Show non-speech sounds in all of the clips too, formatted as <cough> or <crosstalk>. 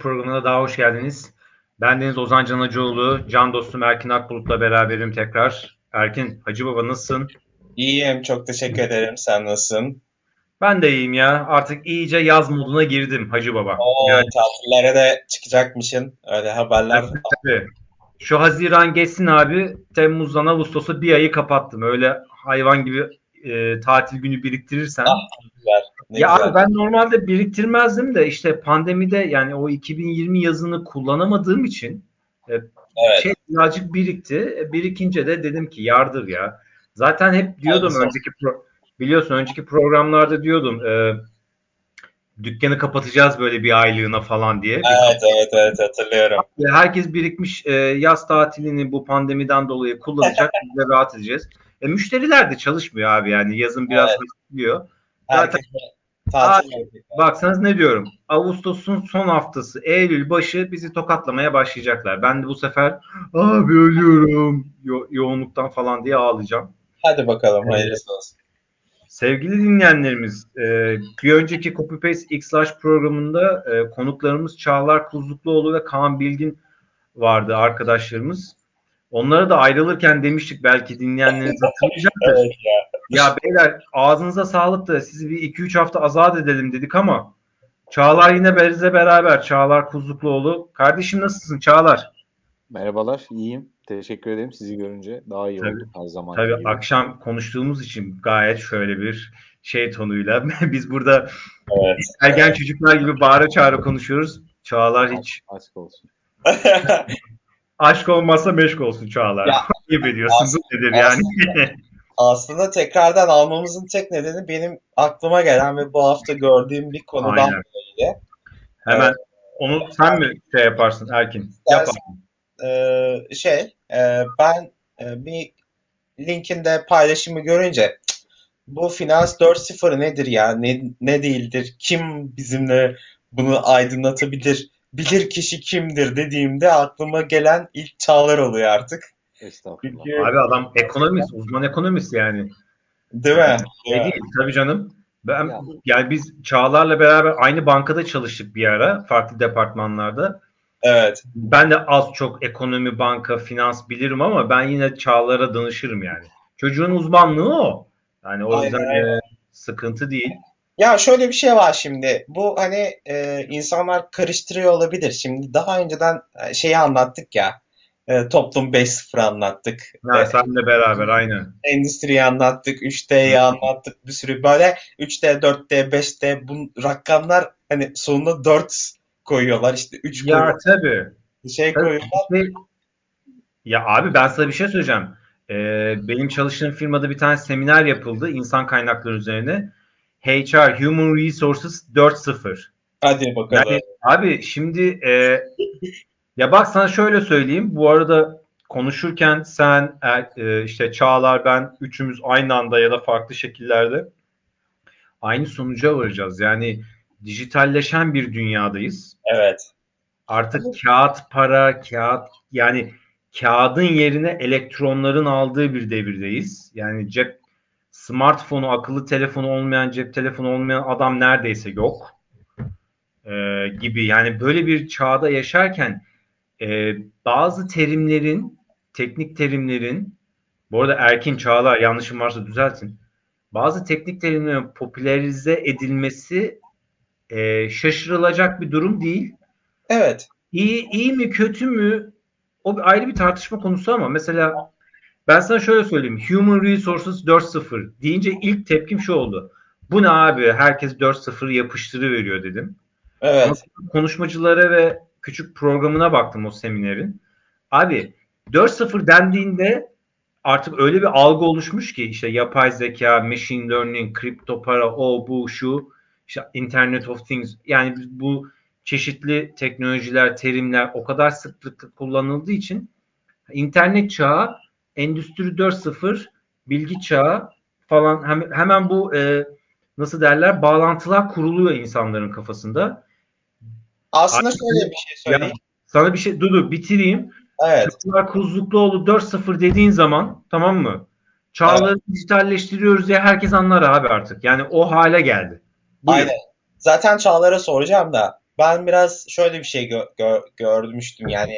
programına daha hoş geldiniz. Ben Deniz Ozan Canacıoğlu, can dostum Erkin Akbulut'la beraberim tekrar. Erkin, Hacı Baba nasılsın? İyiyim, çok teşekkür ederim. Sen nasılsın? Ben de iyiyim ya. Artık iyice yaz moduna girdim Hacı Baba. Oo, yani, tatillere de çıkacakmışsın. Öyle haberler. Tabii. Şu Haziran geçsin abi. Temmuz'dan Ağustos'a bir ayı kapattım. Öyle hayvan gibi e, tatil günü biriktirirsen. Ah, güzel. Ne ya güzel. abi ben normalde biriktirmezdim de işte pandemide yani o 2020 yazını kullanamadığım için e, Evet. şey birazcık birikti. E, Birikince de dedim ki yardır ya. Zaten hep diyordum Haklısın. önceki pro- biliyorsun önceki programlarda diyordum e, dükkanı kapatacağız böyle bir aylığına falan diye. Evet, evet, evet hatırlıyorum. Herkes birikmiş e, yaz tatilini bu pandemiden dolayı kullanacak. Biz de rahat edeceğiz. E, müşteriler de çalışmıyor abi yani yazın biraz Evet. hızlıyor. Zaten- tatil. Baksanız ne diyorum? Ağustos'un son haftası, Eylül başı bizi tokatlamaya başlayacaklar. Ben de bu sefer abi ölüyorum yo- yoğunluktan falan diye ağlayacağım. Hadi bakalım, hayırlısı olsun. Sevgili dinleyenlerimiz, e, bir önceki Copy Paste X-Lash programında e, konuklarımız Çağlar Kuzlukluoğlu ve Kaan Bilgin vardı arkadaşlarımız. Onlara da ayrılırken demiştik belki dinleyenleriniz hatırlayacaktır. Evet ya. Ya beyler ağzınıza sağlık da sizi bir 2-3 hafta azat edelim dedik ama Çağlar yine bizle beraber. Çağlar Kuzlukluoğlu. Kardeşim nasılsın Çağlar? Merhabalar, iyiyim. Teşekkür ederim sizi görünce. Daha iyi Tabii. oldu her zaman Tabii gibi. akşam konuştuğumuz için gayet şöyle bir şey tonuyla <laughs> biz burada Evet. ergen çocuklar gibi bağıra çağıra konuşuyoruz. Çağlar hiç Aşk olsun. <laughs> aşk olmazsa meşk olsun Çağlar. Ya, <laughs> gibi diyorsun. Nedir yani? Aslında tekrardan almamızın tek nedeni benim aklıma gelen ve bu hafta gördüğüm bir konudan Aynen. dolayı. Hemen onu sen mi şey yaparsın Erkin? Yap Dersin. Ee, şey, e, ben e, bir linkinde paylaşımı görünce "Cık, bu Finans 4.0 nedir ya? Ne, ne değildir? Kim bizimle bunu aydınlatabilir? Bilir kişi kimdir dediğimde aklıma gelen ilk Çağlar oluyor artık. Estağfurullah. Çünkü Abi adam ekonomist, uzman ekonomist yani. değil mi? Değil mi? değil tabii canım. Ben Ya. yani biz Çağlar'la beraber aynı bankada çalıştık bir ara farklı departmanlarda. Evet. Ben de az çok ekonomi, banka, finans bilirim ama ben yine Çağlar'a danışırım yani. Çocuğun uzmanlığı o. Yani o yüzden Aynen, sıkıntı değil. Ya şöyle bir şey var şimdi. Bu hani e, insanlar karıştırıyor olabilir. Şimdi daha önceden e, şeyi anlattık ya. E, toplum 5.0 anlattık. Ha, E, senle beraber aynen. endüstriyi anlattık. 3D'yi anlattık. Bir sürü böyle 3D, 4D, 5D bu rakamlar hani sonuna 4 koyuyorlar. İşte 3 Ya koyuyorlar. tabii. Şey Tabii. koyuyorlar. Şey- Ya abi ben sana bir şey söyleyeceğim. Ee, benim çalıştığım firmada bir tane seminer yapıldı insan kaynakları üzerine. HR, Human Resources 4.0. Hadi bakalım. Yani abi şimdi e, ya bak sana şöyle söyleyeyim. Bu arada konuşurken sen er- e, işte Çağlar ben üçümüz aynı anda ya da farklı şekillerde aynı sonuca varacağız. Yani dijitalleşen bir dünyadayız. Evet. Artık kağıt para, kağıt yani kağıdın yerine elektronların aldığı bir devirdeyiz. Yani cep smartphone'u, akıllı telefonu olmayan, cep telefonu olmayan adam neredeyse yok. Ee, gibi. Yani böyle bir çağda yaşarken e, bazı terimlerin, teknik terimlerin bu arada Erkin Çağlar yanlışım varsa düzeltin. Bazı teknik terimlerin popülerize edilmesi e, şaşırılacak bir durum değil. Evet. İyi, iyi mi kötü mü o ayrı bir tartışma konusu ama mesela ben sana şöyle söyleyeyim. Human Resources 4.0 deyince ilk tepkim şu oldu. Bu ne abi? Herkes 4.0 yapıştırı veriyor dedim. Ama Evet. konuşmacılara ve küçük programına baktım o seminerin. Abi 4.0 dendiğinde artık öyle bir algı oluşmuş ki işte yapay zeka, machine learning, kripto para, o bu şu, işte Internet of Things yani bu çeşitli teknolojiler, terimler o kadar sıklıkla kullanıldığı için internet çağı, endüstri 4.0, bilgi çağı falan hem- hemen bu e, nasıl derler bağlantılar kuruluyor insanların kafasında. Aslında Artık- şöyle bir şey söyleyeyim. Sana bir şey dur dur bitireyim. Evet. Çağlar Kuzlukluoğlu 4.0 dediğin zaman tamam mı? Çağları dijitalleştiriyoruz diye herkes anlar abi artık. Yani o hale geldi. Buyur. Aynen. Zaten Çağlar'a soracağım da ben biraz şöyle bir şey gö- gö- görmüştüm yani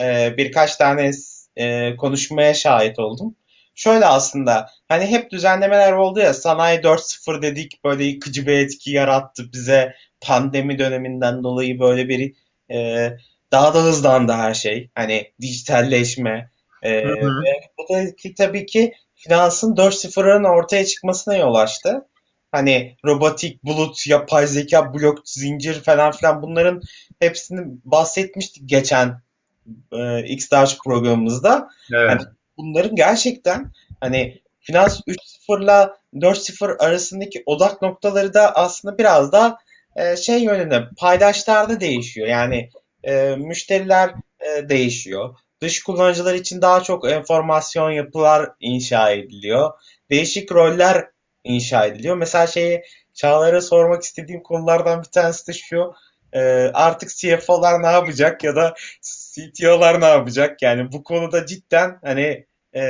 e, birkaç tane e, konuşmaya şahit oldum. Şöyle aslında hani hep düzenlemeler oldu ya sanayi 4.0 dedik böyle yıkıcı bir etki yarattı bize pandemi döneminden dolayı böyle bir e, daha da hızlandı her şey. Hani dijitalleşme e, ve bu da ki, tabii ki finansın 4.0'ın ortaya çıkmasına yol açtı. Hani robotik, bulut, yapay zeka, blok, zincir falan filan bunların hepsini bahsetmiştik geçen e, X-Dars programımızda. Evet. Hani bunların gerçekten hani Finans 3.0 ile 4.0 arasındaki odak noktaları da aslında biraz da e, şey yönünde paydaşlarda değişiyor. Yani e, müşteriler e, değişiyor. Dış kullanıcılar için daha çok enformasyon yapılar inşa ediliyor. Değişik roller inşa ediliyor. Mesela şeyi Çağlar'a sormak istediğim konulardan bir tanesi de şu. E, artık CFO'lar ne yapacak ya da CTO'lar ne yapacak? Yani bu konuda cidden hani e,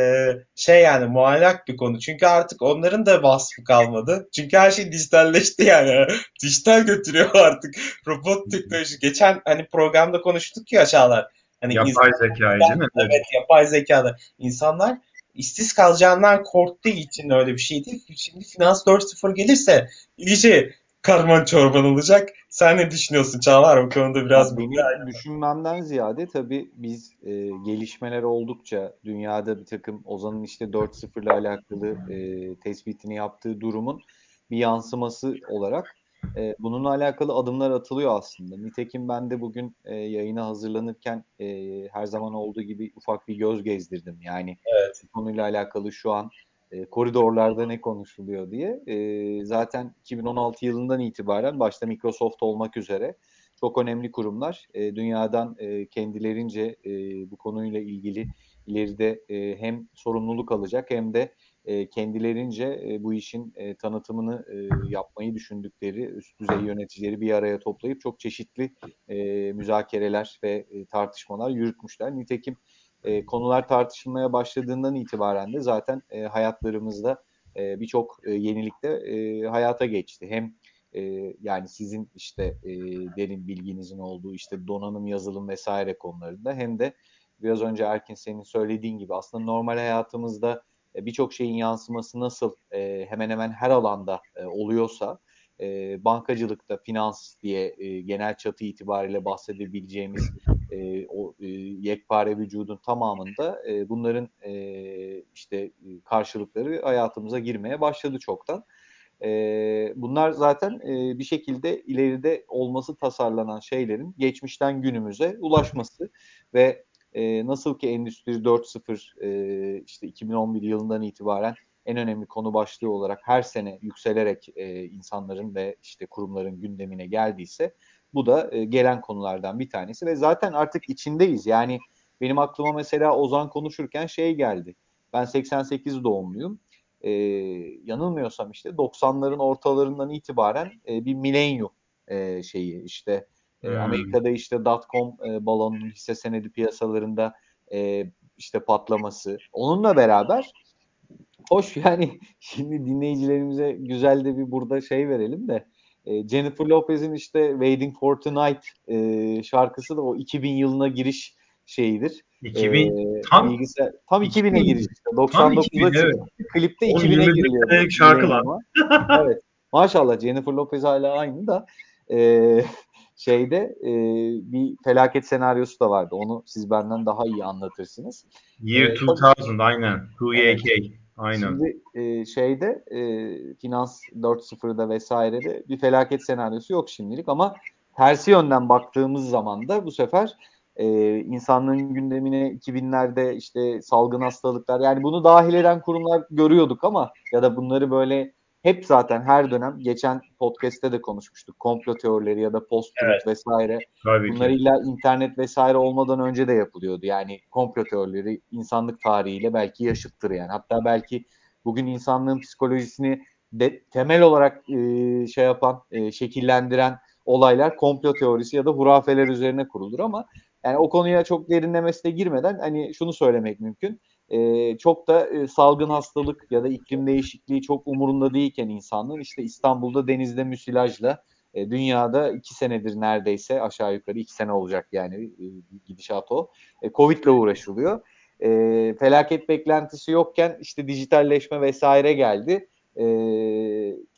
şey yani muallak bir konu. Çünkü artık onların da vasfı kalmadı. Çünkü her şey dijitalleşti yani. <laughs> Dijital götürüyor artık. Robot teknoloji. Geçen hani programda konuştuk ya Çağlar. Hani yapay zekayı değil mi? Evet yapay zekada. İnsanlar işsiz kalacağından korktuğu için öyle bir şeydi. Şimdi Finans 4.0 gelirse iyice karman çorban olacak. Sen ne düşünüyorsun Çağlar bu konuda biraz benim düşünmemden ziyade tabii biz e, gelişmeler oldukça dünyada bir takım Ozan'ın işte 4-0 ile alakalı e, tespitini yaptığı durumun bir yansıması olarak e, bununla alakalı adımlar atılıyor aslında. Nitekim ben de bugün e, yayına hazırlanırken e, her zaman olduğu gibi ufak bir göz gezdirdim. Yani evet. konuyla alakalı şu an e, koridorlarda ne konuşuluyor diye. E, zaten 2016 yılından itibaren başta Microsoft olmak üzere çok önemli kurumlar e, dünyadan kendilerince bu konuyla ilgili ileride hem sorumluluk alacak hem de kendilerince bu işin tanıtımını yapmayı düşündükleri üst düzey yöneticileri bir araya toplayıp çok çeşitli müzakereler ve tartışmalar yürütmüşler. Nitekim e, konular tartışılmaya başladığından itibaren de zaten e, hayatlarımızda e, birçok e, yenilikte e, hayata geçti. Hem e, yani sizin işte e, derin bilginizin olduğu işte donanım, yazılım vesaire konularında hem de biraz önce Erkin senin söylediğin gibi aslında normal hayatımızda e, birçok şeyin yansıması nasıl e, hemen hemen her alanda e, oluyorsa e, bankacılıkta finans diye e, genel çatı itibariyle bahsedebileceğimiz e, o e, yekpare vücudun tamamında e, bunların e, işte e, karşılıkları hayatımıza girmeye başladı çoktan. E, bunlar zaten e, bir şekilde ileride olması tasarlanan şeylerin geçmişten günümüze ulaşması ve e, nasıl ki Endüstri 4.0 e, işte 2011 yılından itibaren en önemli konu başlığı olarak her sene yükselerek e, insanların ve işte kurumların gündemine geldiyse bu da e, gelen konulardan bir tanesi ve zaten artık içindeyiz. Yani benim aklıma mesela Ozan konuşurken şey geldi. Ben 88 doğumluyum. Ee, yanılmıyorsam işte 90'ların ortalarından itibaren e, bir milenyum e, şeyi işte e, hmm. Amerika'da işte dot-com e, balonun hisse senedi piyasalarında e, işte patlaması. Onunla beraber hoş yani <laughs> şimdi dinleyicilerimize güzel de bir burada şey verelim de e, Jennifer Lopez'in işte Waiting for Tonight e, şarkısı da o 2000 yılına giriş şeyidir. 2000 e, tam bilgisayar, tam 2000'e giriş işte. 99'a evet. klipte 2000'e giriliyor. şarkılar. evet. Maşallah Jennifer Lopez hala aynı da e, <laughs> şeyde e, bir felaket senaryosu da vardı. Onu siz benden daha iyi anlatırsınız. Year e, 2000 aynen. 2 evet. Aynen. Şimdi e, şeyde e, Finans 4.0'da vesairede bir felaket senaryosu yok şimdilik ama tersi yönden baktığımız zaman da bu sefer e, insanlığın gündemine 2000'lerde işte salgın hastalıklar yani bunu dahil eden kurumlar görüyorduk ama ya da bunları böyle hep zaten her dönem geçen podcast'te de konuşmuştuk. Komplo teorileri ya da post-truth evet. vesaire. Tabii Bunlar ki. illa internet vesaire olmadan önce de yapılıyordu. Yani komplo teorileri insanlık tarihiyle belki yaşıttır yani. Hatta belki bugün insanlığın psikolojisini de, temel olarak e, şey yapan, e, şekillendiren olaylar komplo teorisi ya da hurafeler üzerine kurulur ama yani o konuya çok derinlemesine girmeden hani şunu söylemek mümkün e, çok da e, salgın hastalık ya da iklim değişikliği çok umurunda değilken insanlığın işte İstanbul'da denizde müsilajla E, dünyada iki senedir neredeyse aşağı yukarı iki sene olacak yani e, gidişat o. E, Covid'le uğraşılıyor. E, felaket beklentisi yokken işte dijitalleşme vesaire geldi. E,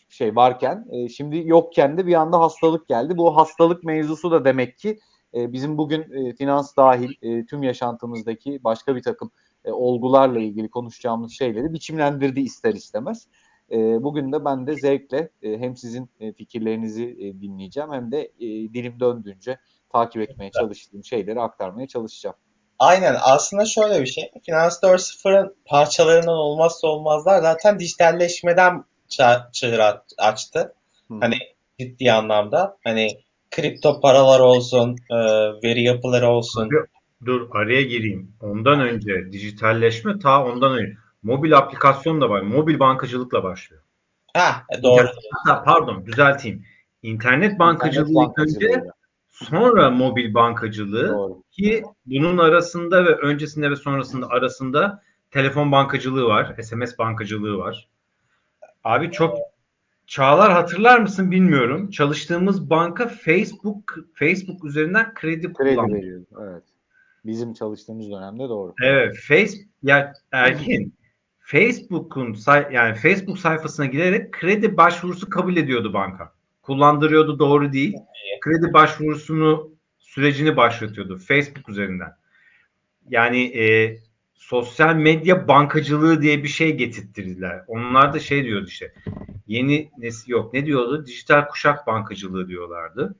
şey varken e, şimdi yokken de bir anda hastalık geldi. Bu hastalık mevzusu da demek ki e, bizim bugün e, finans dahil e, tüm yaşantımızdaki başka bir takım e, olgularla ilgili konuşacağımız şeyleri biçimlendirdi ister istemez. E, bugün de ben de zevkle e, hem sizin e, fikirlerinizi e, dinleyeceğim hem de e, dilim döndüğünce takip etmeye çalıştığım şeyleri aktarmaya çalışacağım. Aynen aslında şöyle bir şey. Finans 4.0'ın parçalarından olmazsa olmazlar zaten dijitalleşmeden çığır açtı. Hmm. Hani ciddi anlamda. Hani kripto paralar olsun, e, veri yapıları olsun. Dur araya gireyim. Ondan önce dijitalleşme ta ondan önce. Mobil aplikasyon da var. Mobil bankacılıkla başlıyor. Ha doğru. Ha, pardon düzelteyim. İnternet bankacılığı, İnternet bankacılığı önce sonra mobil bankacılığı doğru. ki bunun arasında ve öncesinde ve sonrasında arasında telefon bankacılığı var. SMS bankacılığı var. Abi çok Çağlar hatırlar mısın bilmiyorum. Çalıştığımız banka Facebook Facebook üzerinden kredi, kredi kullandı. veriyordu. Evet. Bizim çalıştığımız dönemde doğru. Evet, Face ya Erkin Facebook'un say yani Facebook sayfasına girerek kredi başvurusu kabul ediyordu banka. Kullandırıyordu doğru değil. Kredi başvurusunu sürecini başlatıyordu Facebook üzerinden. Yani e, sosyal medya bankacılığı diye bir şey getirttirdiler. Onlar da şey diyordu işte. Yeni nesil yok. Ne diyordu? Dijital kuşak bankacılığı diyorlardı.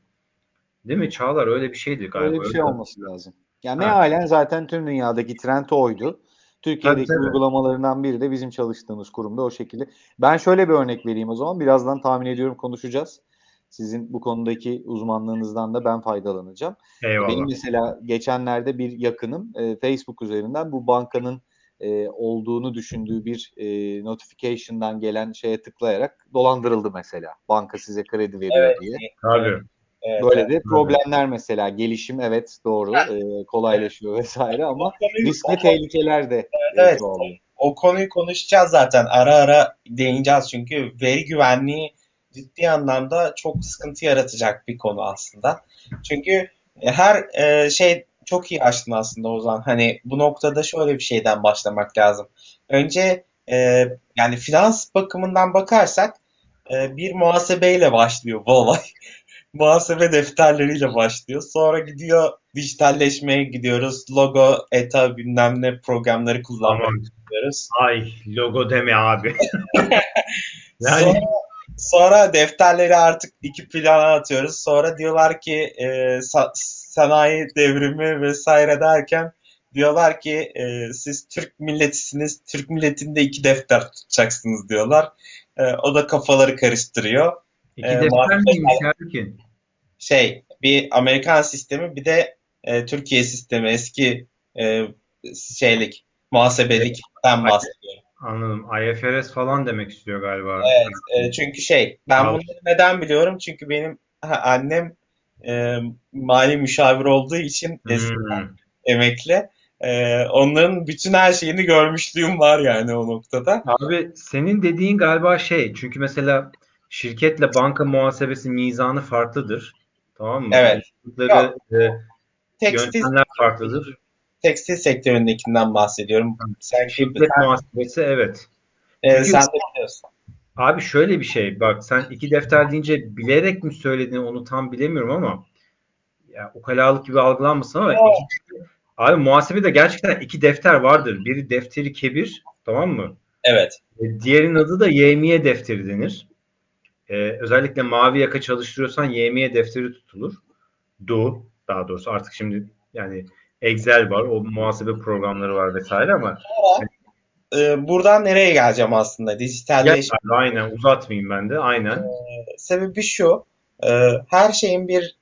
Değil mi Çağlar? Öyle bir şeydi galiba. Öyle bir şey olması lazım. Yani evet. mealen zaten tüm dünyadaki trend oydu. Türkiye'deki tabii, uygulamalarından biri de bizim çalıştığımız kurumda o şekilde. Ben şöyle bir örnek vereyim o zaman. Birazdan tahmin ediyorum konuşacağız. Sizin bu konudaki uzmanlığınızdan da ben faydalanacağım. Eyvallah. Benim mesela geçenlerde bir yakınım e, Facebook üzerinden bu bankanın e, olduğunu düşündüğü bir e, notification'dan gelen şeye tıklayarak dolandırıldı mesela. Banka size kredi veriyor evet. diye. Tabii. Evet, Böyle evet. de problemler mesela. Gelişim evet doğru e, kolaylaşıyor vesaire ama risk ve tehlikeler de evet, evet. O konuyu konuşacağız zaten. Ara ara değineceğiz çünkü veri güvenliği ciddi anlamda çok sıkıntı yaratacak bir konu aslında. Çünkü her e, şey çok iyi açtın aslında Ozan. Hani bu noktada şöyle bir şeyden başlamak lazım. Önce e, yani finans bakımından bakarsak e, bir muhasebeyle başlıyor bu olay. <laughs> muhasebe defterleriyle başlıyor. Sonra gidiyor dijitalleşmeye gidiyoruz. Logo, ETA bilmem ne programları kullanmaya gidiyoruz. Ay logo deme abi. <laughs> yani sonra, sonra defterleri artık iki plana atıyoruz. Sonra diyorlar ki e, sa- sanayi devrimi vesaire derken diyorlar ki e, siz Türk milletisiniz. Türk milletinde iki defter tutacaksınız diyorlar. E, o da kafaları karıştırıyor. İki e, defter miymiş ki? Şey bir Amerikan sistemi bir de e, Türkiye sistemi eski e, şeylik muhasebelikten bahsediyorum. Anladım. IFRS falan demek istiyor galiba. Evet. E, çünkü şey ben Al. bunları neden biliyorum? Çünkü benim annem e, mali müşavir olduğu için hmm. emekli. E, onların bütün her şeyini görmüşlüğüm var yani o noktada. Abi senin dediğin galiba şey çünkü mesela şirketle banka muhasebesi mizanı farklıdır. Tamam mı? Evet. Yok. E, tekstil, yöntemler farklıdır. Tekstil sektöründekinden bahsediyorum. Sen şirket muhasebesi evet. Ee, sen de biliyorsun. Abi şöyle bir şey bak sen iki defter deyince bilerek mi söyledin onu tam bilemiyorum ama ya ukalalık gibi algılanmasın ama iki, abi muhasebede gerçekten iki defter vardır. Biri defteri kebir tamam mı? Evet. E, diğerinin adı da yemiye defteri denir. Ee, özellikle mavi yaka çalıştırıyorsan yemiye defteri tutulur. Du daha doğrusu artık şimdi yani Excel var, o muhasebe programları var vesaire ama e, buradan nereye geleceğim aslında? Dijitalleşme. Gel, aynen uzatmayayım ben de aynen. E, sebebi şu. E, her şeyin bir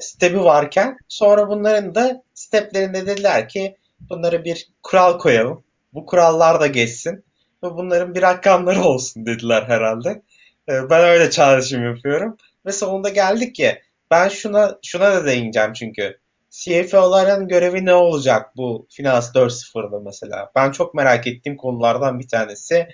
stepi varken sonra bunların da steplerinde dediler ki bunları bir kural koyalım. Bu kurallar da geçsin. Ve bunların bir rakamları <laughs> olsun dediler herhalde. E, ben öyle çağrışım yapıyorum. Ve sonunda geldik ki ben şuna şuna da değineceğim çünkü. CFO'ların görevi ne olacak bu Finans 4.0'da mesela? Ben çok merak ettiğim konulardan bir tanesi.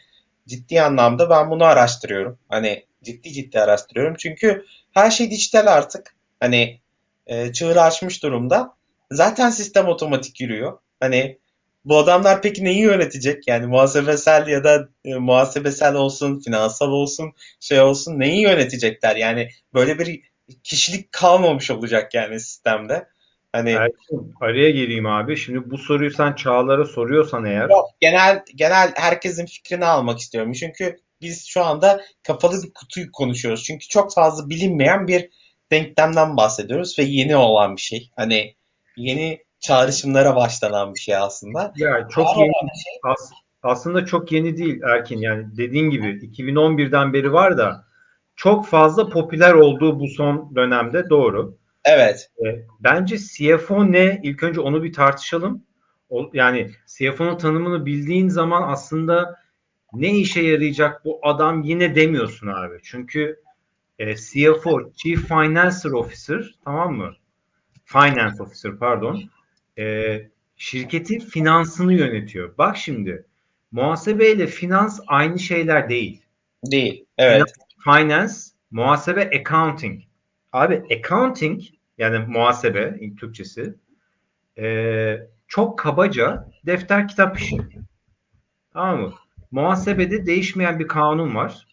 ciddi anlamda ben bunu araştırıyorum. Hani ciddi ciddi araştırıyorum. Çünkü her şey dijital artık. Hani e, çığır açmış durumda. Zaten sistem otomatik yürüyor. Hani bu adamlar peki neyi yönetecek? Yani muhasebesel ya da e, muhasebesel olsun, finansal olsun, şey olsun neyi yönetecekler? Yani böyle bir kişilik kalmamış olacak yani sistemde. Hani Erkin, araya gireyim abi. Şimdi bu soruyu sen Çağlar'a soruyorsan eğer yok, genel genel herkesin fikrini almak istiyorum. Çünkü biz şu anda kapalı bir kutuyu konuşuyoruz. Çünkü çok fazla bilinmeyen bir denklemden bahsediyoruz ve yeni olan bir şey. Hani yeni çağrışımlara başlanan bir şey aslında. ya çok Var yeni şey. as- aslında çok yeni değil Erkin yani dediğin gibi 2011'den beri var da çok fazla popüler olduğu bu son dönemde doğru. Evet. E, bence CFO ne? İlk önce onu bir tartışalım. O, yani CFO'nun tanımını bildiğin zaman aslında ne işe yarayacak bu adam yine demiyorsun abi. Çünkü e, CFO, Chief Financial Officer tamam mı? Finance Officer pardon. E, şirketin finansını yönetiyor. Bak şimdi muhasebe ile finans aynı şeyler değil. Değil. Evet. Finance, muhasebe, accounting. Abi accounting yani muhasebe Türkçesi e, çok kabaca defter kitap işi. Tamam mı? Muhasebede değişmeyen bir kanun var.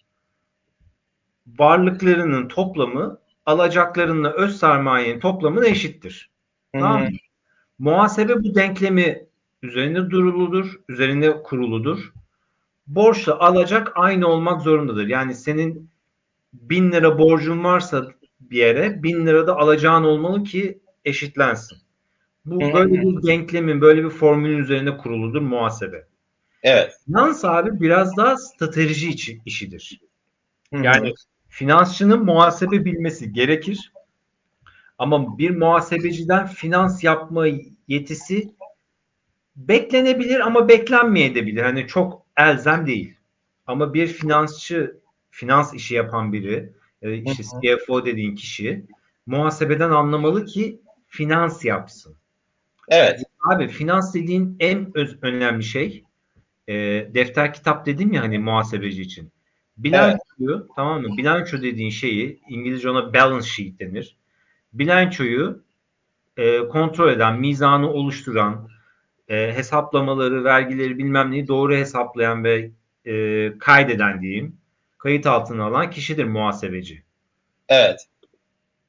Varlıklarının toplamı alacaklarınla öz sermayenin toplamına eşittir. Hı Tamam mı? Muhasebe bu denklemi üzerinde duruludur, üzerinde kuruludur. Borçla alacak aynı olmak zorundadır. Yani senin bin lira borcun varsa bir yere bin lira da alacağın olmalı ki eşitlensin. Bu hı. böyle bir denklemin, böyle bir formülün üzerinde kuruludur muhasebe. Evet. Finans abi biraz daha strateji içi, işidir. Yani finansçının muhasebe bilmesi gerekir. Ama bir muhasebeciden finans yapma yetisi beklenebilir ama beklenmeyebilir. Hani çok elzem değil. Ama bir finansçı, finans işi yapan biri, e, işte. CFO dediğin kişi muhasebeden anlamalı ki finans yapsın. Evet. Abi finans dediğin en öz, önemli şey e, defter kitap dedim ya hani muhasebeci için. Bilançoyu tamam mı? Bilanço dediğin şeyi İngilizce ona balance sheet denir. Bilançoyu e, kontrol eden, mizanı oluşturan, e, hesaplamaları, vergileri bilmem neyi doğru hesaplayan ve e, kaydeden diyeyim, kayıt altına alan kişidir muhasebeci. Evet.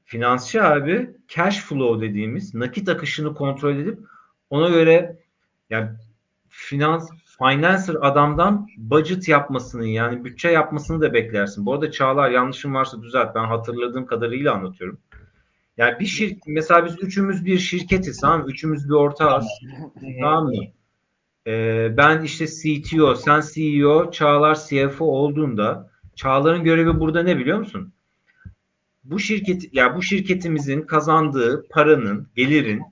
Finansçı abi cash flow dediğimiz nakit akışını kontrol edip ona göre yani finans financer adamdan budget yapmasını yani bütçe yapmasını da beklersin. Bu arada Çağlar yanlışım varsa düzelt. Ben hatırladığım kadarıyla anlatıyorum. Yani bir şirket mesela biz üçümüz bir şirketiz tamam mı? Üçümüz bir ortağız. Tamam mı? Ee, ben işte CTO, sen CEO, Çağlar CFO olduğunda Çağlar'ın görevi burada ne biliyor musun? Bu şirket ya bu şirketimizin kazandığı paranın, gelirin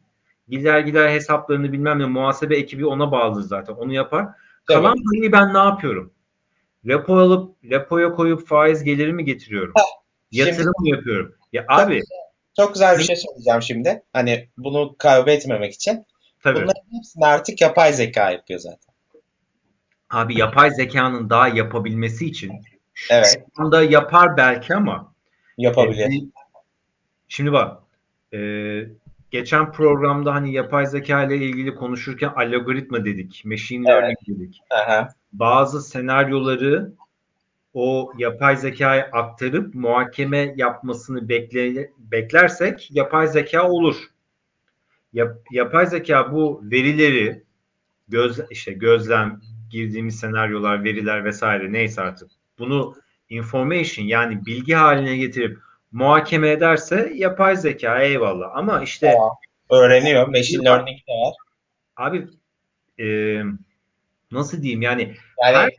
gider gider hesaplarını bilmem ne muhasebe ekibi ona bağlıdır zaten. Onu yapar. Kalan parayı ben ne yapıyorum? Repo alıp repoya koyup faiz geliri mi getiriyorum? Şimdi- Yatırım mı yapıyorum? Ya abi Çok güzel bir şey söyleyeceğim şimdi. Hani bunu kaybetmemek için. tabii. Bunların hepsini artık yapay zeka yapıyor zaten. Abi yapay zekanın daha yapabilmesi için Evet. şu anda yapar belki ama Yapabilir. e, şimdi bak e, geçen programda hani yapay zeka ile ilgili konuşurken algoritma dedik, machine Evet. learning dedik. Aha. Bazı senaryoları o yapay zekaya aktarıp muhakeme yapmasını bekle, beklersek yapay zeka olur. Yap, yapay zeka bu verileri göz işte gözlem girdiğimiz senaryolar, veriler vesaire neyse artık bunu information yani bilgi haline getirip muhakeme ederse yapay zeka eyvallah. Ama işte Tamam. Öğreniyor. Machine learning de var. abi e, nasıl diyeyim yani Yani her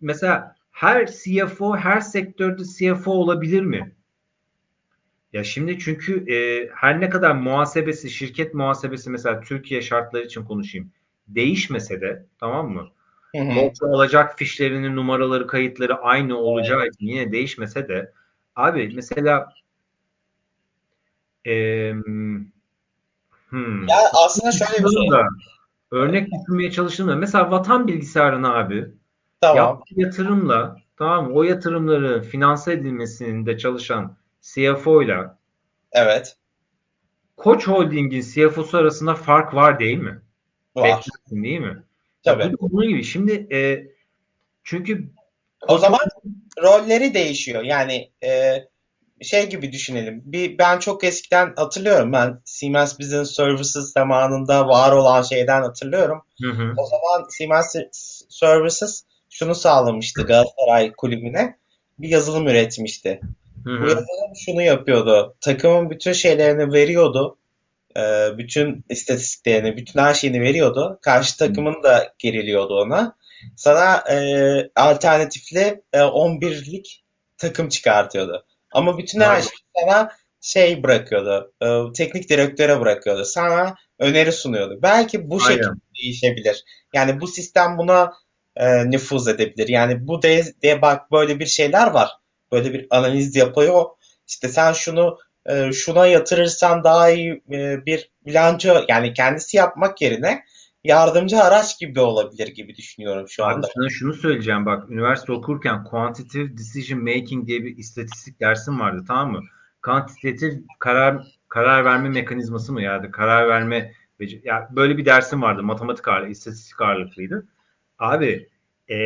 mesela her CFO her sektörde CFO olabilir mi? Ya şimdi çünkü e, her ne kadar muhasebesi, şirket muhasebesi mesela Türkiye şartları için konuşayım. Değişmese de tamam mı? Hı hı. Borç alacak fişlerinin numaraları, kayıtları aynı olacağı için yine değişmese de abi mesela e, hmm, Ya aslında şöyle bir şey. da örnek düşünmeye çalıştığımda mesela vatan bilgisayarını abi Tamam. Yaptığı yatırımla tamam o yatırımları finanse edilmesinde çalışan CFO ile Evet. Koç Holding'in CFO'su arasında fark var değil mi? Var. Beklersin değil mi? Tabii. Ya bu bunun gibi. Şimdi e, çünkü o zaman rolleri değişiyor. Yani e, şey gibi düşünelim. Bir ben çok eskiden hatırlıyorum. Ben Siemens Business Services zamanında var olan şeyden hatırlıyorum. Hı hı. O zaman Siemens Services şunu sağlamıştı Galatasaray kulübüne. Bir yazılım üretmişti. Hı Bu yazılım şunu yapıyordu. Takımın bütün şeylerini veriyordu. Ee, bütün istatistiklerini, bütün her şeyini veriyordu. Karşı takımın da geriliyordu ona. Sana e, alternatifli e, 11'lik takım çıkartıyordu. Ama bütün her şeyi sana şey bırakıyordu. e, teknik direktöre bırakıyordu. Sana öneri sunuyordu. Belki bu şekilde Aynen. değişebilir. Yani bu sistem buna e, nüfuz edebilir. Yani bu de, de bak böyle bir şeyler var. Böyle bir analiz yapıyor. İşte sen şunu e, şuna yatırırsan daha iyi e, bir bilanço yani kendisi yapmak yerine yardımcı araç gibi olabilir gibi düşünüyorum şu Abi anda. sana şunu söyleyeceğim bak üniversite okurken Quantitative Decision Making diye bir istatistik dersim vardı tamam mı? Kantitatif karar karar verme mekanizması mı yani karar verme ya böyle bir dersim vardı matematik ağırlıklı, istatistik ağırlıklıydı. Abi e,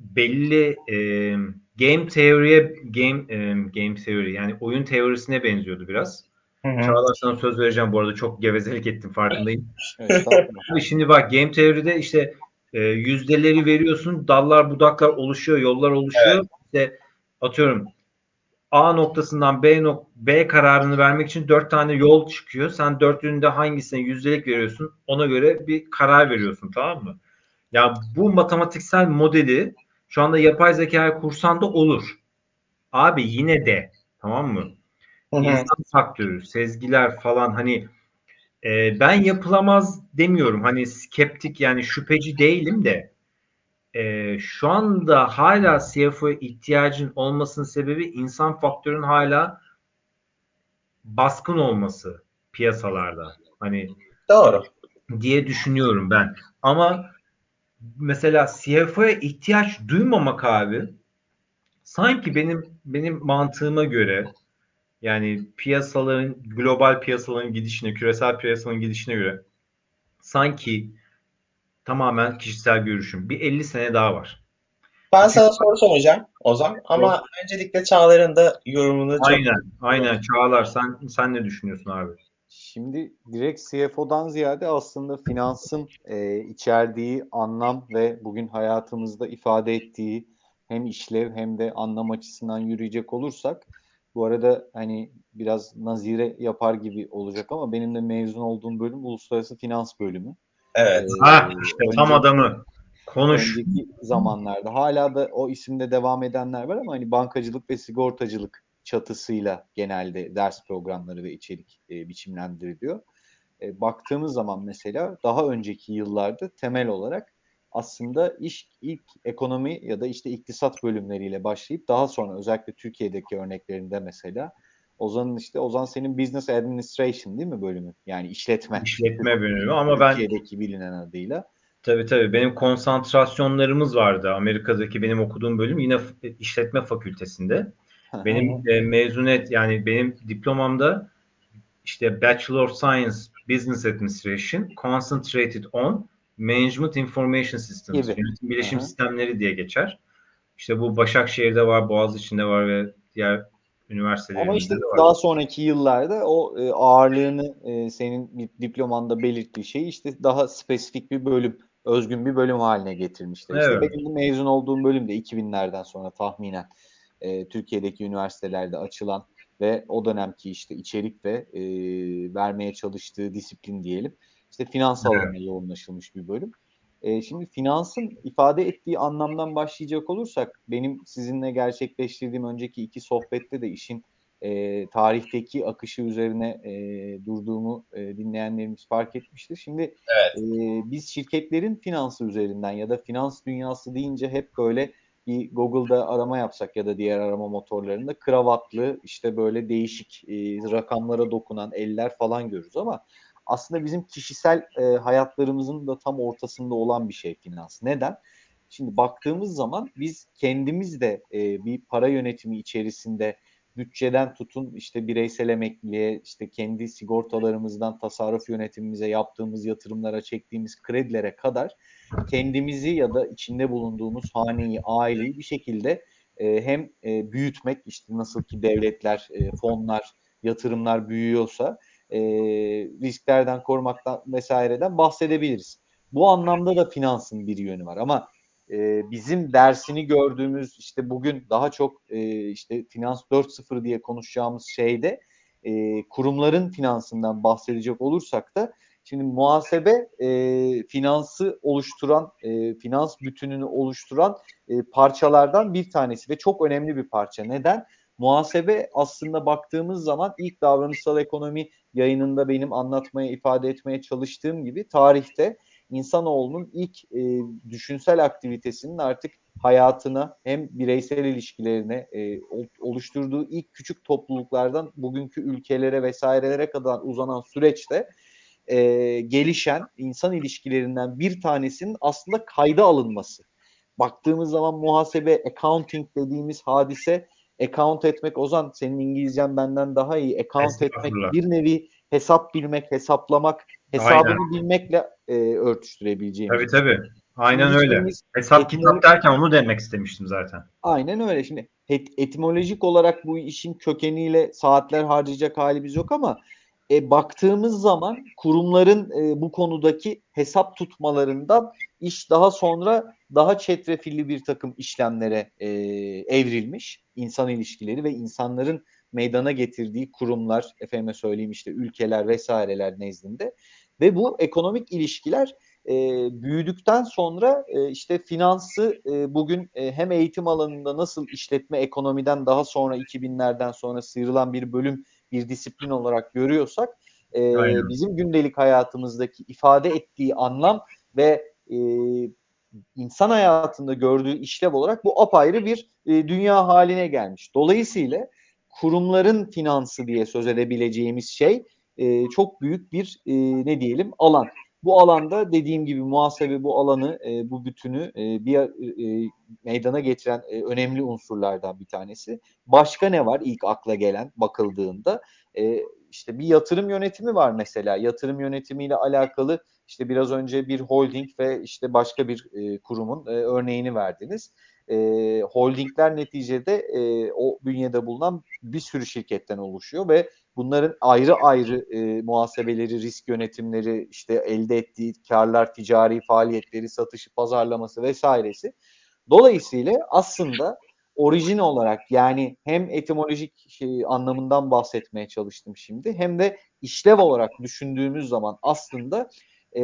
belli e, game teoriye game e, game theory yani oyun teorisine benziyordu biraz. Hı hı. Çağlar sana söz vereceğim bu arada çok gevezelik ettim farkındayım. Abi şimdi bak game teoride işte e, yüzdeleri veriyorsun, dallar budaklar oluşuyor, yollar oluşuyor. İşte atıyorum A noktasından B nok B kararını vermek için dört tane yol çıkıyor. Sen dörtlüğünde hangisine yüzdelik veriyorsun, ona göre bir karar veriyorsun, tamam mı? Ya bu matematiksel modeli şu anda yapay zeka kursanda olur. Abi yine de tamam mı? İnsan faktörü, sezgiler falan hani e, ben yapılamaz demiyorum. Hani skeptik yani şüpheci değilim de e, şu anda hala CFO'ya ihtiyacın olmasının sebebi insan faktörün hala baskın olması piyasalarda. Hani Doğru. diye düşünüyorum ben. Ama mesela CFO'ya ihtiyaç duymamak abi sanki benim benim mantığıma göre yani piyasaların global piyasaların gidişine, küresel piyasaların gidişine göre sanki tamamen kişisel görüşüm. Bir 50 sene daha var. Ben sana soru soracağım Ozan ama öncelikle Çağlar'ın da yorumunu çok Aynen, aynen. Çağlar sen sen ne düşünüyorsun abi? Şimdi direkt CFO'dan ziyade aslında finansın e, içerdiği anlam ve bugün hayatımızda ifade ettiği hem işlev hem de anlam açısından yürüyecek olursak bu arada hani biraz nazire yapar gibi olacak ama benim de mezun olduğum bölüm uluslararası finans bölümü. Evet. Ee, Ha işte tam önce- adamı. Konuş. önceki zamanlarda hala da o isimde devam edenler var ama hani bankacılık ve sigortacılık çatısıyla genelde ders programları ve içerik e, biçimlendiriliyor. E, baktığımız zaman mesela daha önceki yıllarda temel olarak aslında iş ilk ekonomi ya da işte iktisat bölümleriyle başlayıp daha sonra özellikle Türkiye'deki örneklerinde mesela Ozan'ın işte Ozan senin Business Administration değil mi bölümü? Yani işletme. İşletme bölümü ama ben Türkiye'deki bilinen adıyla. tabii tabii benim konsantrasyonlarımız vardı. Amerika'daki benim okuduğum bölüm yine işletme fakültesinde. Benim e, mezuniyet yani benim diplomamda işte Bachelor of Science Business Administration Concentrated on Management Information Systems Gibi. yönetim bilişim hı. sistemleri diye geçer. İşte bu Başakşehir'de var, Boğaziçi'nde var ve diğer üniversitelerimizde Ama işte de var. daha sonraki yıllarda o e, ağırlığını e, senin bir diplomanda belirttiği şey işte daha spesifik bir bölüm, özgün bir bölüm haline getirmişler. İşte Evet. benim de mezun olduğum bölüm de 2000'lerden sonra tahminen e, Türkiye'deki üniversitelerde açılan ve o dönemki işte içerik ve e, vermeye çalıştığı disiplin diyelim. İşte finans Evet. alanına yoğunlaşılmış bir bölüm. E, şimdi finansın ifade ettiği anlamdan başlayacak olursak benim sizinle gerçekleştirdiğim önceki iki sohbette de işin e, tarihteki akışı üzerine e, durduğumu e, dinleyenlerimiz fark etmiştir. Şimdi Evet. e, biz şirketlerin finansı üzerinden ya da finans dünyası deyince hep böyle bir Google'da arama yapsak ya da diğer arama motorlarında kravatlı işte böyle değişik e, rakamlara dokunan eller falan görürüz ama aslında bizim kişisel e, hayatlarımızın da tam ortasında olan bir şey finans. Neden? Şimdi baktığımız zaman biz kendimiz de e, bir para yönetimi içerisinde bütçeden tutun işte bireysel emekliliğe, işte kendi sigortalarımızdan tasarruf yönetimimize yaptığımız yatırımlara çektiğimiz kredilere kadar kendimizi ya da içinde bulunduğumuz haneyi, aileyi bir şekilde e, hem e, büyütmek işte nasıl ki devletler, e, fonlar, yatırımlar büyüyorsa e, risklerden korumaktan vesaireden bahsedebiliriz. Bu anlamda da finansın bir yönü var ama e, bizim dersini gördüğümüz işte bugün daha çok e, işte finans 4.0 diye konuşacağımız şeyde e, kurumların finansından bahsedecek olursak da şimdi muhasebe e, finansı oluşturan e, finans bütününü oluşturan e, parçalardan bir tanesi ve çok önemli bir parça. Neden? Muhasebe aslında baktığımız zaman ilk davranışsal ekonomi yayınında benim anlatmaya, ifade etmeye çalıştığım gibi tarihte insanoğlunun ilk e, düşünsel aktivitesinin artık hayatına hem bireysel ilişkilerine e, oluşturduğu ilk küçük topluluklardan bugünkü ülkelere vesairelere kadar uzanan süreçte e, gelişen insan ilişkilerinden bir tanesinin aslında kayda alınması. Baktığımız zaman muhasebe, accounting dediğimiz hadise account etmek Ozan senin İngilizcen benden daha iyi. Account etmek bir nevi hesap bilmek, hesaplamak, hesabını Aynen. bilmekle e, örtüştürebileceğimiz. Tabii tabii. Aynen öyle. Hesap etimolojik... kitap derken onu demek istemiştim zaten. Aynen öyle. Şimdi et, etimolojik olarak bu işin kökeniyle saatler harcayacak halimiz yok ama e, baktığımız zaman kurumların e, bu konudaki hesap tutmalarından iş daha sonra daha çetrefilli bir takım işlemlere e, evrilmiş. insan ilişkileri ve insanların meydana getirdiği kurumlar, efendime söyleyeyim işte ülkeler vesaireler nezdinde ve bu ekonomik ilişkiler e, büyüdükten sonra e, işte finansı e, bugün e, hem eğitim alanında nasıl işletme ekonomiden daha sonra 2000'lerden sonra sıyrılan bir bölüm bir disiplin olarak görüyorsak e, bizim gündelik hayatımızdaki ifade ettiği anlam ve e, insan hayatında gördüğü işlev olarak bu apayrı bir e, dünya haline gelmiş. Dolayısıyla kurumların finansı diye söz edebileceğimiz şey e, çok büyük bir e, ne diyelim alan. Bu alanda dediğim gibi muhasebe bu alanı, e, bu bütünü e, bir e, meydana getiren e, önemli unsurlardan bir tanesi. Başka ne var ilk akla gelen bakıldığında? E, işte bir yatırım yönetimi var mesela. Yatırım yönetimiyle alakalı işte biraz önce bir holding ve işte başka bir e, kurumun e, örneğini verdiniz e, holdingler neticede e, o bünyede bulunan bir sürü şirketten oluşuyor ve bunların ayrı ayrı e, muhasebeleri, risk yönetimleri, işte elde ettiği karlar, ticari faaliyetleri, satışı, pazarlaması vesairesi. Dolayısıyla aslında orijin olarak yani hem etimolojik şey, anlamından bahsetmeye çalıştım şimdi hem de işlev olarak düşündüğümüz zaman aslında e,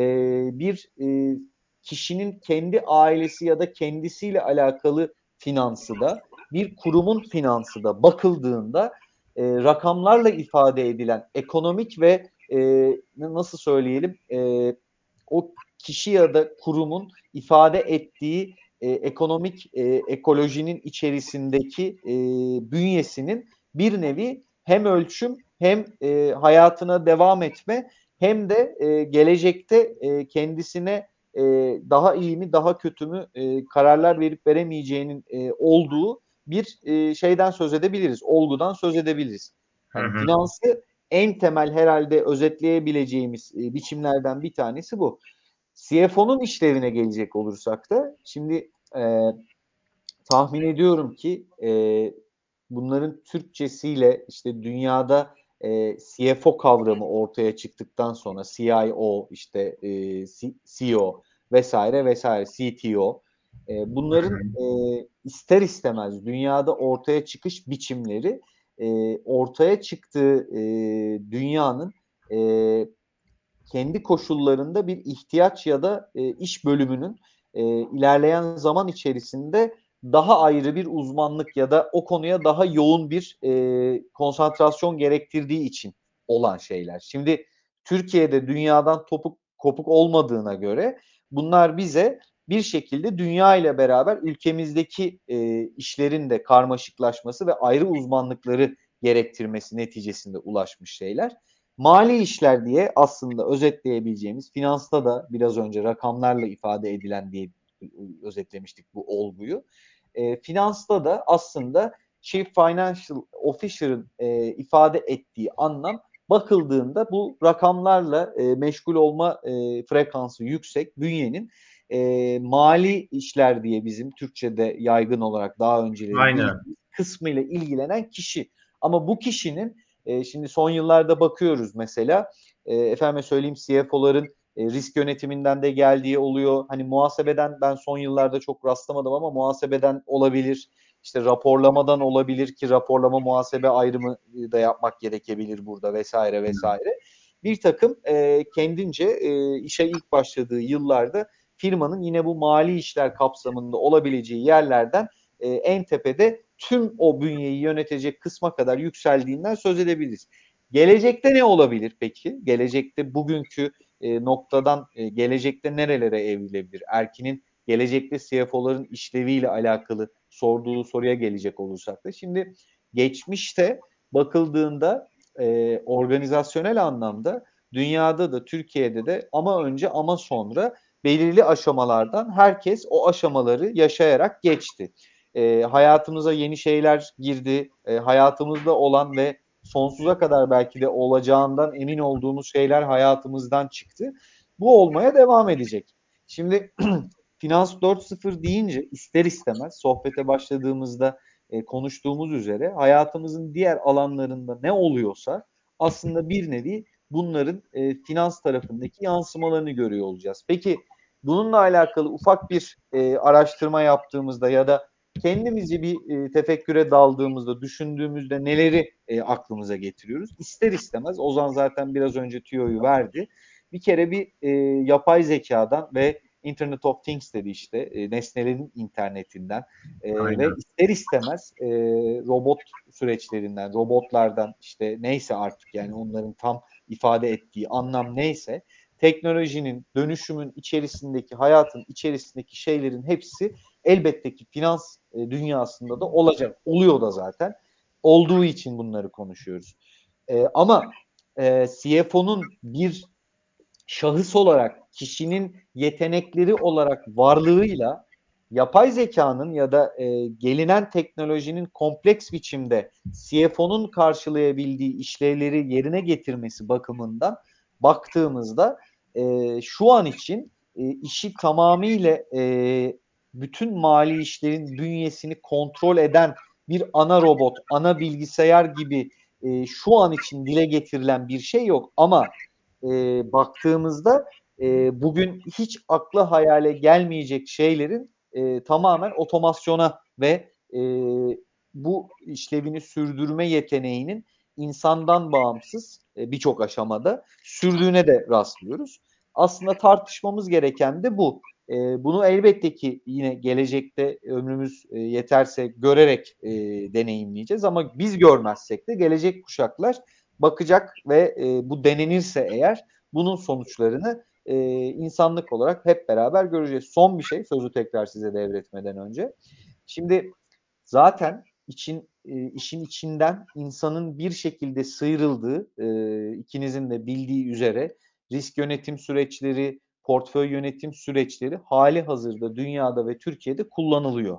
bir e, kişinin kendi ailesi ya da kendisiyle alakalı finansı da bir kurumun finansı da bakıldığında e, rakamlarla ifade edilen ekonomik ve e, nasıl söyleyelim e, o kişi ya da kurumun ifade ettiği e, ekonomik e, ekolojinin içerisindeki e, bünyesinin bir nevi hem ölçüm hem e, hayatına devam etme hem de e, gelecekte e, kendisine e, daha iyi mi daha kötü mü e, kararlar verip veremeyeceğinin e, olduğu bir e, şeyden söz edebiliriz. Olgudan söz edebiliriz. Yani hı hı. Finansı en temel herhalde özetleyebileceğimiz e, biçimlerden bir tanesi bu. CFO'nun işlevine gelecek olursak da şimdi e, tahmin ediyorum ki e, bunların Türkçesiyle işte dünyada e, CFO kavramı ortaya çıktıktan sonra CIO işte e, CEO vesaire vesaire CTO e, bunların e, ister istemez dünyada ortaya çıkış biçimleri e, ortaya çıktığı e, dünyanın e, kendi koşullarında bir ihtiyaç ya da e, iş bölümünün e, ilerleyen zaman içerisinde daha ayrı bir uzmanlık ya da o konuya daha yoğun bir e, konsantrasyon gerektirdiği için olan şeyler. Şimdi Türkiye'de dünyadan topuk kopuk olmadığına göre bunlar bize bir şekilde dünya ile beraber ülkemizdeki e, işlerin de karmaşıklaşması ve ayrı uzmanlıkları gerektirmesi neticesinde ulaşmış şeyler. Mali işler diye aslında özetleyebileceğimiz finansta da biraz önce rakamlarla ifade edilen diye özetlemiştik bu olguyu. E, finansta da aslında Chief Financial Officer'ın e, ifade ettiği anlam bakıldığında bu rakamlarla e, meşgul olma e, frekansı yüksek bünyenin e, mali işler diye bizim Türkçe'de yaygın olarak daha önceleri kısmıyla ilgilenen kişi. Ama bu kişinin e, şimdi son yıllarda bakıyoruz mesela e, efendime söyleyeyim CFO'ların e, risk yönetiminden de geldiği oluyor. Hani muhasebeden ben son yıllarda çok rastlamadım ama muhasebeden olabilir. İşte raporlamadan olabilir ki raporlama muhasebe ayrımı da yapmak gerekebilir burada vesaire vesaire. Bir takım e, kendince e, işe ilk başladığı yıllarda firmanın yine bu mali işler kapsamında olabileceği yerlerden e, en tepede tüm o bünyeyi yönetecek kısma kadar yükseldiğinden söz edebiliriz. Gelecekte ne olabilir peki? Gelecekte bugünkü e, noktadan e, gelecekte nerelere evrilebilir? Erkin'in gelecekte CFO'ların işleviyle alakalı sorduğu soruya gelecek olursak da. Şimdi geçmişte bakıldığında e, organizasyonel anlamda dünyada da Türkiye'de de ama önce ama sonra belirli aşamalardan herkes o aşamaları yaşayarak geçti. E, hayatımıza yeni şeyler girdi. E, hayatımızda olan ve sonsuza kadar belki de olacağından emin olduğumuz şeyler hayatımızdan çıktı. Bu olmaya devam edecek. Şimdi <clears throat> Finans 4.0 deyince ister istemez sohbete başladığımızda e, konuştuğumuz üzere hayatımızın diğer alanlarında ne oluyorsa aslında bir nevi bunların e, finans tarafındaki yansımalarını görüyor olacağız. Peki bununla alakalı ufak bir e, araştırma yaptığımızda ya da kendimizi bir e, tefekküre daldığımızda, düşündüğümüzde neleri e, aklımıza getiriyoruz? İster istemez Ozan zaten biraz önce tüyoyu verdi. Bir kere bir e, yapay zekadan ve Internet of Things dedi işte e, nesnelerin internetinden e, ve ister istemez e, robot süreçlerinden, robotlardan işte neyse artık yani onların tam ifade ettiği anlam neyse teknolojinin, dönüşümün içerisindeki, hayatın içerisindeki şeylerin hepsi elbette ki finans e, dünyasında da olacak. Oluyor da zaten. Olduğu için bunları konuşuyoruz. E, ama e, CFO'nun bir şahıs olarak kişinin yetenekleri olarak varlığıyla yapay zekanın ya da e, gelinen teknolojinin kompleks biçimde CFO'nun karşılayabildiği işlevleri yerine getirmesi bakımından baktığımızda e, şu an için e, işi tamamıyla e, bütün mali işlerin bünyesini kontrol eden bir ana robot, ana bilgisayar gibi e, şu an için dile getirilen bir şey yok. Ama e, baktığımızda e, bugün hiç akla hayale gelmeyecek şeylerin e, tamamen otomasyona ve e, bu işlevini sürdürme yeteneğinin insandan bağımsız e, birçok aşamada sürdüğüne de rastlıyoruz. Aslında tartışmamız gereken de bu. E, bunu elbette ki yine gelecekte ömrümüz e, yeterse görerek deneyimleyeceğiz ama biz görmezsek de gelecek kuşaklar bakacak ve bu denenirse eğer bunun sonuçlarını insanlık olarak hep beraber göreceğiz. Son bir şey sözü tekrar size devretmeden önce. Şimdi zaten için e, işin içinden insanın bir şekilde sıyrıldığı e, ikinizin de bildiği üzere risk yönetim süreçleri, portföy yönetim süreçleri hali hazırda dünyada ve Türkiye'de kullanılıyor.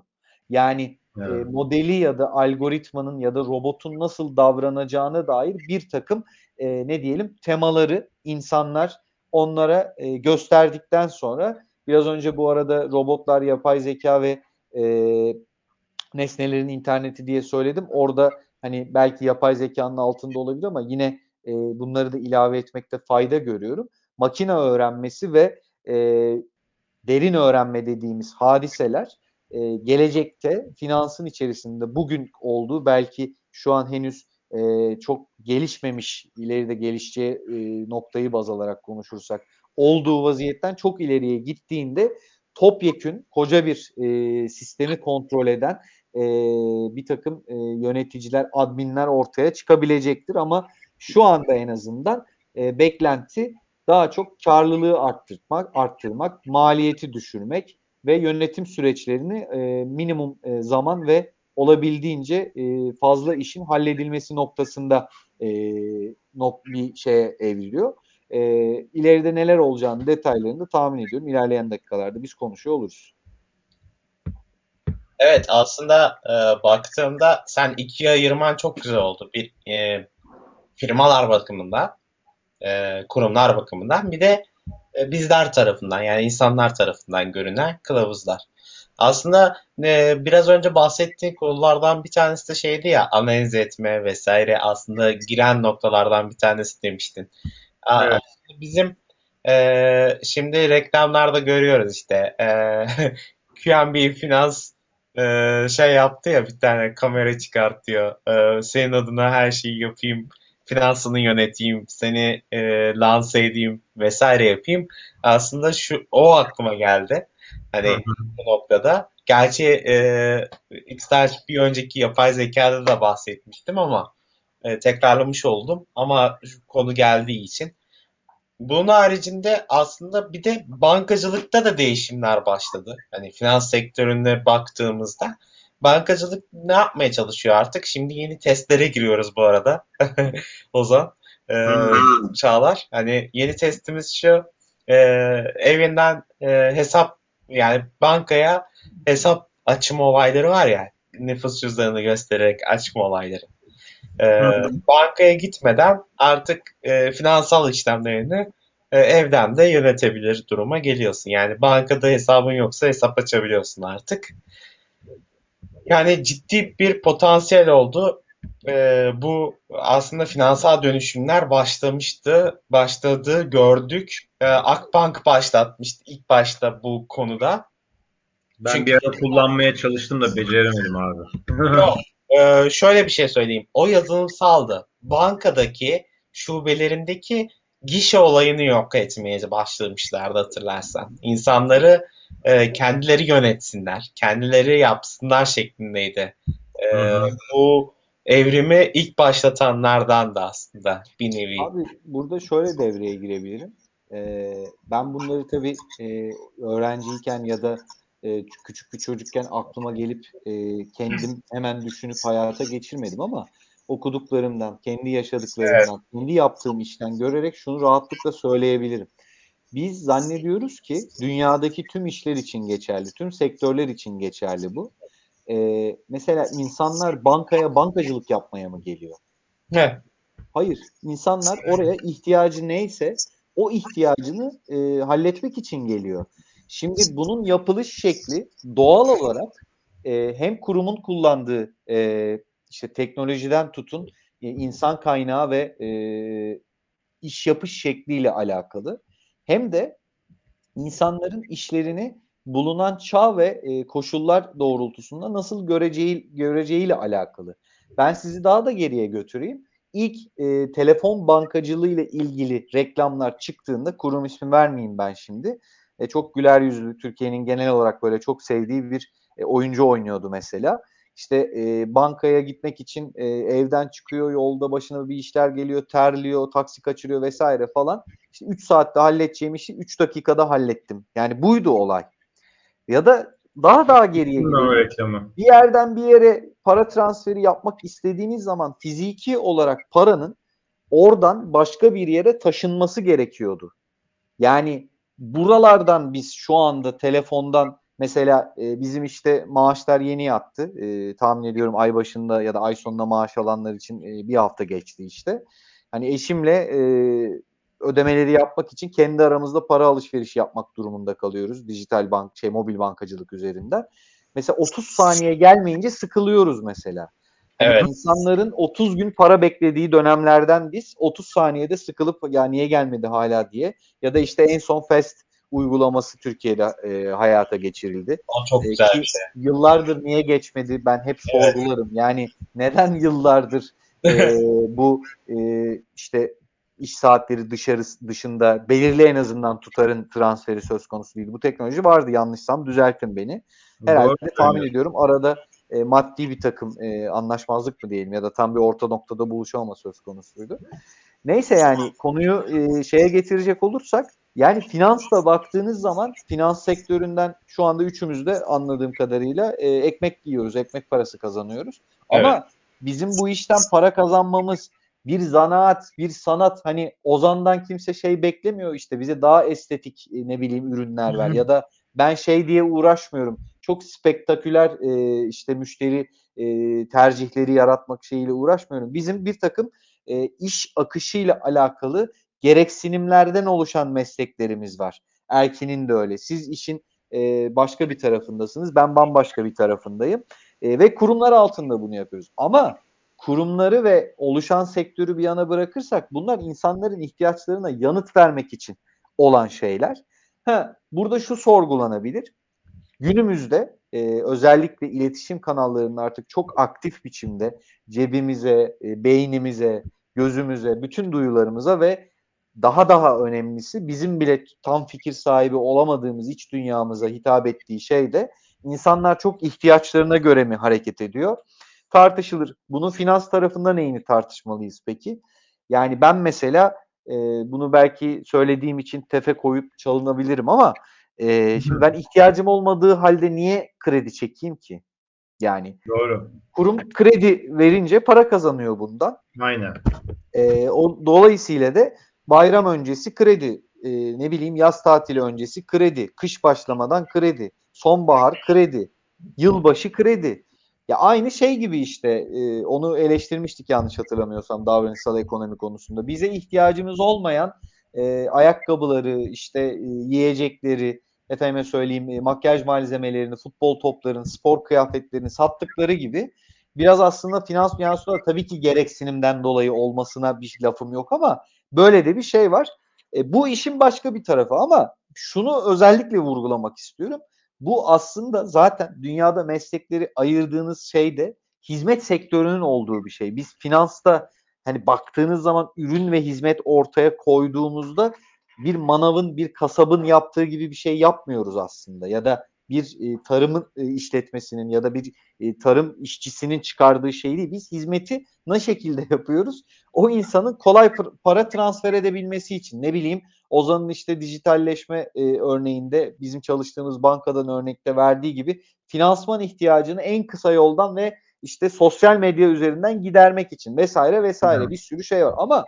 Yani e, evet. e, modeli ya da algoritmanın ya da robotun nasıl davranacağına dair bir takım e, ne diyelim temaları insanlar onlara e, gösterdikten sonra biraz önce bu arada robotlar, yapay zeka ve e, nesnelerin interneti diye söyledim. Orada hani belki yapay zekanın altında olabilir ama yine e, bunları da ilave etmekte fayda görüyorum. Makine öğrenmesi ve e, derin öğrenme dediğimiz hadiseler e, gelecekte finansın içerisinde bugün olduğu belki şu an henüz e, çok gelişmemiş, ileride gelişeceği e, noktayı baz alarak konuşursak olduğu vaziyetten çok ileriye gittiğinde topyekün koca bir e, sistemi kontrol eden e, bir takım e, yöneticiler, adminler ortaya çıkabilecektir ama şu anda en azından e, beklenti daha çok karlılığı arttırmak, arttırmak, maliyeti düşürmek ve yönetim süreçlerini e, minimum e, zaman ve olabildiğince e, fazla işin halledilmesi noktasında e, nok bir şeye evriliyor. E, ileride neler olacağını detaylarını da tahmin ediyorum. İlerleyen dakikalarda biz konuşuyor oluruz. Evet aslında e, baktığımda sen ikiye ayırman çok güzel oldu. Bir e, firmalar bakımından, e, kurumlar bakımından bir de e, bizler tarafından yani insanlar tarafından görünen kılavuzlar. Aslında e, biraz önce bahsettiğim konulardan bir tanesi de şeydi ya analiz etme vesaire aslında giren noktalardan bir tanesi demiştin. Evet. Bizim e, şimdi reklamlarda görüyoruz işte e, <laughs> QNB Finans e, şey yaptı ya bir tane kamera çıkartıyor. E, senin adına her şeyi yapayım finansını yöneteyim, seni e, lanse edeyim vesaire yapayım. Aslında şu o aklıma geldi. Hani bu noktada. Gerçi e, bir önceki yapay zekada da bahsetmiştim ama e, tekrarlamış oldum. Ama şu konu geldiği için. Bunun haricinde aslında bir de bankacılıkta da değişimler başladı. Hani finans sektörüne baktığımızda bankacılık ne yapmaya çalışıyor artık? Şimdi yeni testlere giriyoruz bu arada. <laughs> Ozan, e, Çağlar. Hani yeni testimiz şu. E, evinden e, hesap yani bankaya hesap açma olayları var ya nüfus cüzdanını göstererek açma olayları. E, bankaya gitmeden artık e, finansal işlemlerini e, evden de yönetebilir duruma geliyorsun. Yani bankada hesabın yoksa hesap açabiliyorsun artık. Yani ciddi bir potansiyel oldu. Ee, bu aslında finansal dönüşümler başlamıştı, başladı, gördük. Ee, Akbank başlatmıştı ilk başta bu konuda. Ben Çünkü... bir ara kullanmaya çalıştım da beceremedim abi. Yok, ee, şöyle bir şey söyleyeyim. O yazılımsaldı. Bankadaki şubelerindeki gişe olayını yok etmeye başlamışlardı hatırlarsan. İnsanları e, kendileri yönetsinler, kendileri yapsınlar şeklindeydi. E, bu evrimi ilk başlatanlardan da aslında bir nevi. Abi burada şöyle devreye girebilirim. E, ben bunları tabii e, öğrenciyken ya da e, küçük bir çocukken aklıma gelip e, kendim hemen düşünüp hayata geçirmedim ama okuduklarımdan, kendi yaşadıklarımdan, evet. kendi yaptığım işten görerek şunu rahatlıkla söyleyebilirim. Biz zannediyoruz ki dünyadaki tüm işler için geçerli, tüm sektörler için geçerli bu. Ee, mesela insanlar bankaya bankacılık yapmaya mı geliyor? Ne? Hayır. İnsanlar oraya ihtiyacı neyse o ihtiyacını e, halletmek için geliyor. Şimdi bunun yapılış şekli doğal olarak e, hem kurumun kullandığı e, işte teknolojiden tutun e, insan kaynağı ve e, iş yapış şekliyle alakalı hem de insanların işlerini bulunan çağ ve e, koşullar doğrultusunda nasıl göreceği göreceğiyle alakalı. Ben sizi daha da geriye götüreyim. İlk e, telefon bankacılığı ile ilgili reklamlar çıktığında kurum ismi vermeyeyim ben şimdi. E, çok güler yüzlü Türkiye'nin genel olarak böyle çok sevdiği bir e, oyuncu oynuyordu mesela. İşte e, bankaya gitmek için e, evden çıkıyor, yolda başına bir işler geliyor, terliyor, taksi kaçırıyor vesaire falan. İşte 3 saatte halledeceğim işi 3 dakikada hallettim. Yani buydu olay. Ya da daha daha geriye gidiyor. Bir yerden bir yere para transferi yapmak istediğiniz zaman fiziki olarak paranın oradan başka bir yere taşınması gerekiyordu. Yani buralardan biz şu anda telefondan Mesela e, bizim işte maaşlar yeni yattı. E, tahmin ediyorum ay başında ya da ay sonunda maaş alanlar için e, bir hafta geçti işte. Hani eşimle e, ödemeleri yapmak için kendi aramızda para alışveriş yapmak durumunda kalıyoruz. Dijital bank, şey mobil bankacılık üzerinden. Mesela 30 saniye gelmeyince sıkılıyoruz mesela. Yani evet. İnsanların 30 gün para beklediği dönemlerden biz 30 saniyede sıkılıp ya niye gelmedi hala diye ya da işte en son Fast uygulaması Türkiye'de e, hayata geçirildi. O çok e, güzel bir şey. Yıllardır niye geçmedi ben hep sorgularım. Evet. Yani neden yıllardır e, <laughs> bu e, işte iş saatleri dışarı dışında belirli en azından tutarın transferi söz konusu değil. Bu teknoloji vardı yanlışsam düzeltin beni. Herhalde Doğru. tahmin ediyorum arada e, maddi bir takım e, anlaşmazlık mı diyelim ya da tam bir orta noktada buluşamama söz konusuydu. Neyse yani konuyu e, şeye getirecek olursak yani finansla baktığınız zaman finans sektöründen şu anda üçümüz de anladığım kadarıyla e, ekmek yiyoruz, ekmek parası kazanıyoruz. Ama evet. bizim bu işten para kazanmamız bir zanaat, bir sanat hani Ozan'dan kimse şey beklemiyor işte bize daha estetik e, ne bileyim ürünler ver ya da ben şey diye uğraşmıyorum. Çok spektaküler e, işte müşteri e, tercihleri yaratmak şeyiyle uğraşmıyorum. Bizim bir takım e, iş akışıyla alakalı gereksinimlerden oluşan mesleklerimiz var. Erkin'in de öyle. Siz işin e, başka bir tarafındasınız. Ben bambaşka bir tarafındayım. E, ve kurumlar altında bunu yapıyoruz. Ama kurumları ve oluşan sektörü bir yana bırakırsak bunlar insanların ihtiyaçlarına yanıt vermek için olan şeyler. Ha, burada şu sorgulanabilir. Günümüzde e, özellikle iletişim kanallarının artık çok aktif biçimde cebimize, e, beynimize, gözümüze, bütün duyularımıza ve daha daha önemlisi bizim bile tam fikir sahibi olamadığımız iç dünyamıza hitap ettiği şey de insanlar çok ihtiyaçlarına göre mi hareket ediyor? Tartışılır. Bunun finans tarafında neyini tartışmalıyız peki? Yani ben mesela e, bunu belki söylediğim için tefe koyup çalınabilirim ama e, şimdi ben ihtiyacım olmadığı halde niye kredi çekeyim ki? Yani Doğru. kurum kredi verince para kazanıyor bundan. Aynen. E, o, dolayısıyla da bayram öncesi kredi, e, ne bileyim yaz tatili öncesi kredi, kış başlamadan kredi, sonbahar kredi, yılbaşı kredi. Ya aynı şey gibi işte e, onu eleştirmiştik yanlış hatırlamıyorsam davranışsal ekonomi konusunda. Bize ihtiyacımız olmayan e, ayakkabıları, işte e, yiyecekleri, efendime söyleyeyim e, makyaj malzemelerini, futbol toplarını, spor kıyafetlerini sattıkları gibi biraz aslında finans dünyasında tabii ki gereksinimden dolayı olmasına bir lafım yok ama böyle de bir şey var. E, bu işin başka bir tarafı ama şunu özellikle vurgulamak istiyorum. Bu aslında zaten dünyada meslekleri ayırdığınız şey de hizmet sektörünün olduğu bir şey. Biz finansta hani baktığınız zaman ürün ve hizmet ortaya koyduğumuzda bir manavın, bir kasabın yaptığı gibi bir şey yapmıyoruz aslında. Ya da bir e, tarımın e, işletmesinin ya da bir e, tarım işçisinin çıkardığı şey değil. Biz hizmeti ne şekilde <laughs> yapıyoruz? O insanın kolay para transfer edebilmesi için ne bileyim Ozan'ın işte dijitalleşme e, örneğinde bizim çalıştığımız bankadan örnekte verdiği gibi finansman ihtiyacını en kısa yoldan ve işte sosyal medya üzerinden gidermek için vesaire vesaire evet. bir sürü şey var. Ama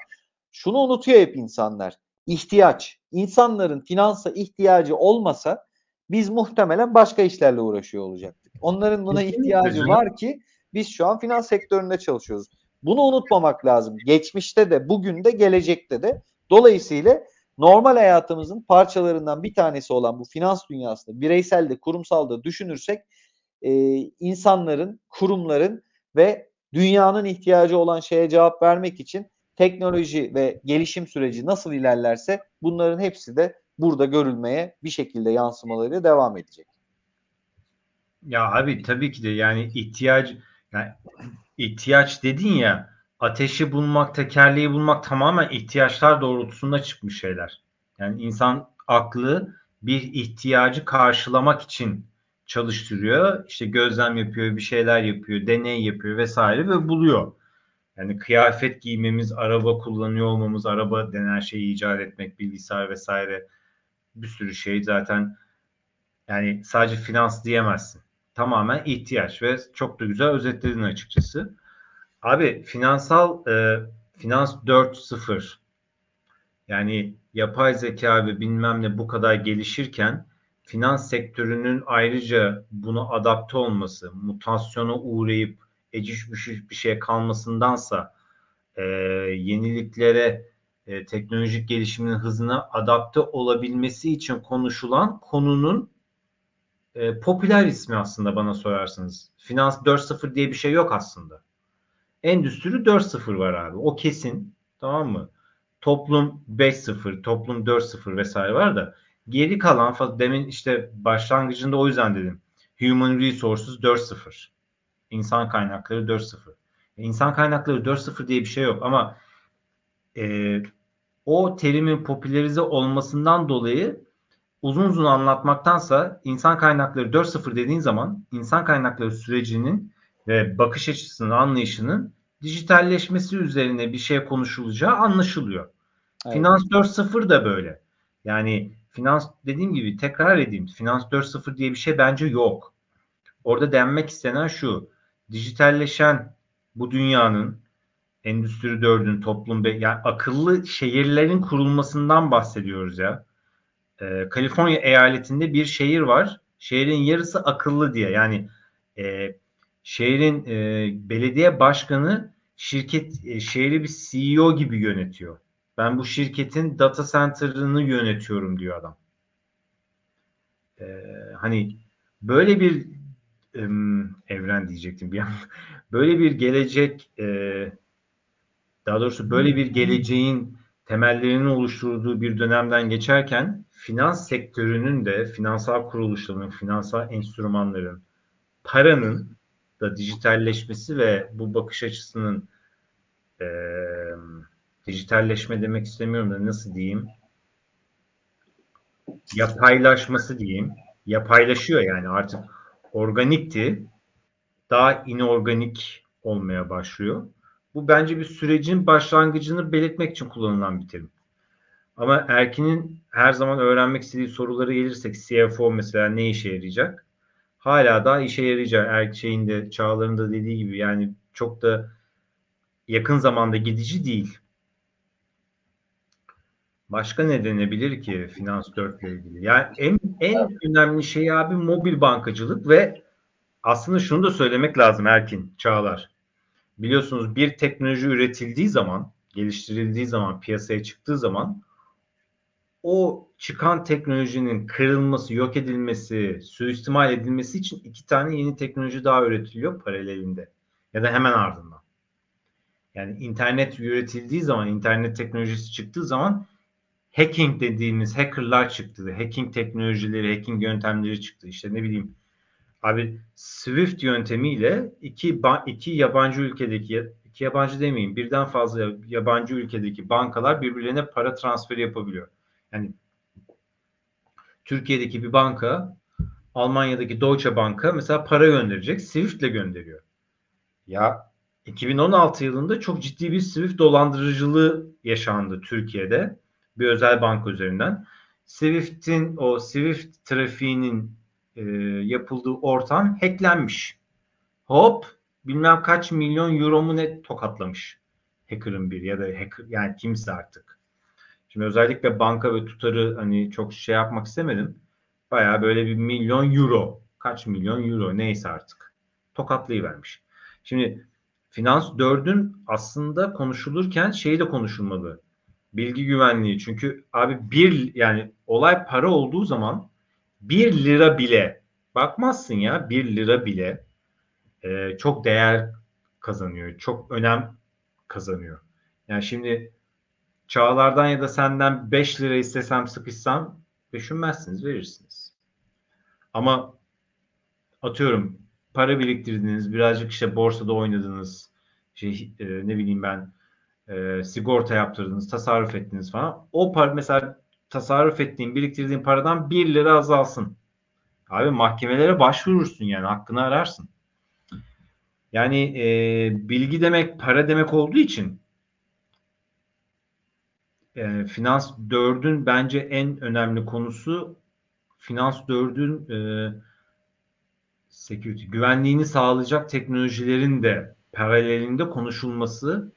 şunu unutuyor hep insanlar. İhtiyaç. İnsanların finansa ihtiyacı olmasa biz muhtemelen başka işlerle uğraşıyor olacaktık. Onların buna ihtiyacı var ki biz şu an finans sektöründe çalışıyoruz. Bunu unutmamak lazım. Geçmişte de, bugün de, gelecekte de. Dolayısıyla normal hayatımızın parçalarından bir tanesi olan bu finans dünyasında bireysel de kurumsal da düşünürsek e, insanların, kurumların ve dünyanın ihtiyacı olan şeye cevap vermek için teknoloji ve gelişim süreci nasıl ilerlerse bunların hepsi de burada görülmeye bir şekilde yansımaları devam edecek. Ya abi tabii ki de yani ihtiyaç yani ihtiyaç dedin ya ateşi bulmak, tekerleği bulmak tamamen ihtiyaçlar doğrultusunda çıkmış şeyler. Yani insan aklı bir ihtiyacı karşılamak için çalıştırıyor. İşte gözlem yapıyor, bir şeyler yapıyor, deney yapıyor vesaire ve buluyor. Yani kıyafet giymemiz, araba kullanıyor olmamız, araba denen şeyi icat etmek, bilgisayar vesaire bir sürü şey zaten yani sadece finans diyemezsin. Tamamen ihtiyaç ve çok da güzel özetledin açıkçası. Abi finansal e, finans 4.0 yani yapay zeka ve bilmem ne bu kadar gelişirken finans sektörünün ayrıca bunu adapte olması, mutasyona uğrayıp eciş büşüş bir şey kalmasındansa e, yeniliklere e, teknolojik gelişimin hızına adapte olabilmesi için konuşulan konunun e, popüler ismi aslında bana sorarsanız. Finans 4.0 diye bir şey yok aslında. Endüstri 4.0 var abi. O kesin. Tamam mı? Toplum 5.0, toplum 4.0 vesaire var da geri kalan demin işte başlangıcında o yüzden dedim. Human Resources 4.0. İnsan kaynakları 4.0. İnsan kaynakları 4.0 diye bir şey yok ama e, o terimin popülerize olmasından dolayı uzun uzun anlatmaktansa insan kaynakları 4.0 dediğin zaman insan kaynakları sürecinin ve bakış açısının anlayışının dijitalleşmesi üzerine bir şey konuşulacağı anlaşılıyor. Evet. Finans 4.0 da böyle. Yani finans dediğim gibi tekrar edeyim. Finans 4.0 diye bir şey bence yok. Orada denmek istenen şu. Dijitalleşen bu dünyanın Endüstri 4'ün toplum be yani akıllı şehirlerin kurulmasından bahsediyoruz ya. Ee, Kaliforniya eyaletinde bir şehir var. şehrin yarısı akıllı diye. Yani e, şehrin e, belediye başkanı şirket e, şehri bir CEO gibi yönetiyor. Ben bu şirketin data center'ını yönetiyorum diyor adam. Ee, hani böyle bir evren diyecektim bir an. <laughs> Böyle bir gelecek e, daha doğrusu böyle bir geleceğin temellerinin oluşturduğu bir dönemden geçerken finans sektörünün de finansal kuruluşların, finansal enstrümanların, paranın da dijitalleşmesi ve bu bakış açısının e, dijitalleşme demek istemiyorum da nasıl diyeyim yapaylaşması diyeyim yapaylaşıyor yani artık organikti daha inorganik olmaya başlıyor. Bu bence bir sürecin başlangıcını belirtmek için kullanılan bir terim. Ama Erkin'in her zaman öğrenmek istediği soruları gelirsek CFO mesela ne işe yarayacak? Hala daha işe yarayacak. Er şeyin de çağlarında dediği gibi yani çok da yakın zamanda gidici değil. Başka ne denebilir ki Finans 4 ile ilgili? Yani en, en önemli şey abi mobil bankacılık ve aslında şunu da söylemek lazım Erkin Çağlar. Biliyorsunuz bir teknoloji üretildiği zaman, geliştirildiği zaman, piyasaya çıktığı zaman o çıkan teknolojinin kırılması, yok edilmesi, suistimal edilmesi için iki tane yeni teknoloji daha üretiliyor paralelinde ya da hemen ardından. Yani internet üretildiği zaman, internet teknolojisi çıktığı zaman hacking dediğimiz hackerlar çıktı. Hacking teknolojileri, hacking yöntemleri çıktı. İşte ne bileyim abi Swift yöntemiyle iki, iki yabancı ülkedeki iki yabancı demeyeyim birden fazla yabancı ülkedeki bankalar birbirlerine para transferi yapabiliyor. Yani Türkiye'deki bir banka Almanya'daki Deutsche Bank'a mesela para gönderecek. Swift ile gönderiyor. Ya 2016 yılında çok ciddi bir Swift dolandırıcılığı yaşandı Türkiye'de bir özel banka üzerinden. Swift'in o Swift trafiğinin e, yapıldığı ortam hacklenmiş. Hop bilmem kaç milyon euro mu ne tokatlamış hacker'ın bir ya da hacker yani kimse artık. Şimdi özellikle banka ve tutarı hani çok şey yapmak istemedim. Baya böyle bir milyon euro kaç milyon euro neyse artık tokatlayıvermiş. Şimdi Finans 4'ün aslında konuşulurken şeyi de konuşulmalı. Bilgi güvenliği. Çünkü abi bir yani olay para olduğu zaman bir lira bile bakmazsın ya bir lira bile e, çok değer kazanıyor. Çok önem kazanıyor. Yani şimdi Çağlardan ya da senden 5 lira istesem sıkışsam düşünmezsiniz verirsiniz. Ama atıyorum para biriktirdiniz birazcık işte borsada oynadınız şey e, ne bileyim ben e, sigorta yaptırdınız tasarruf ettiniz falan. O para mesela tasarruf ettiğin biriktirdiğin paradan 1 lira azalsın. Abi mahkemelere başvurursun yani hakkını ararsın. Yani e, bilgi demek para demek olduğu için e, Finans 4'ün bence en önemli konusu Finans 4'ün e, security, güvenliğini sağlayacak teknolojilerin de paralelinde konuşulması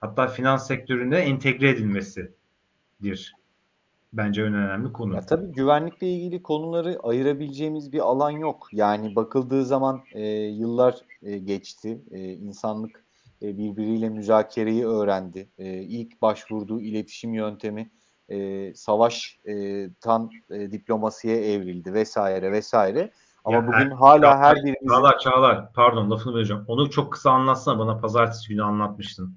hatta finans sektöründe entegre edilmesidir. Bence en önemli konu. Ya tabii güvenlikle ilgili konuları ayırabileceğimiz bir alan yok. Yani bakıldığı zaman e, yıllar e, geçti. E, insanlık e, birbiriyle müzakereyi öğrendi. E, ilk başvurduğu iletişim yöntemi e, savaştan e, diplomasiye evrildi vesaire vesaire. Ama ya bugün her, hala her birimiz... Çağlar, Çağlar, pardon lafını vereceğim. Onu çok kısa anlatsana bana pazartesi günü anlatmıştın.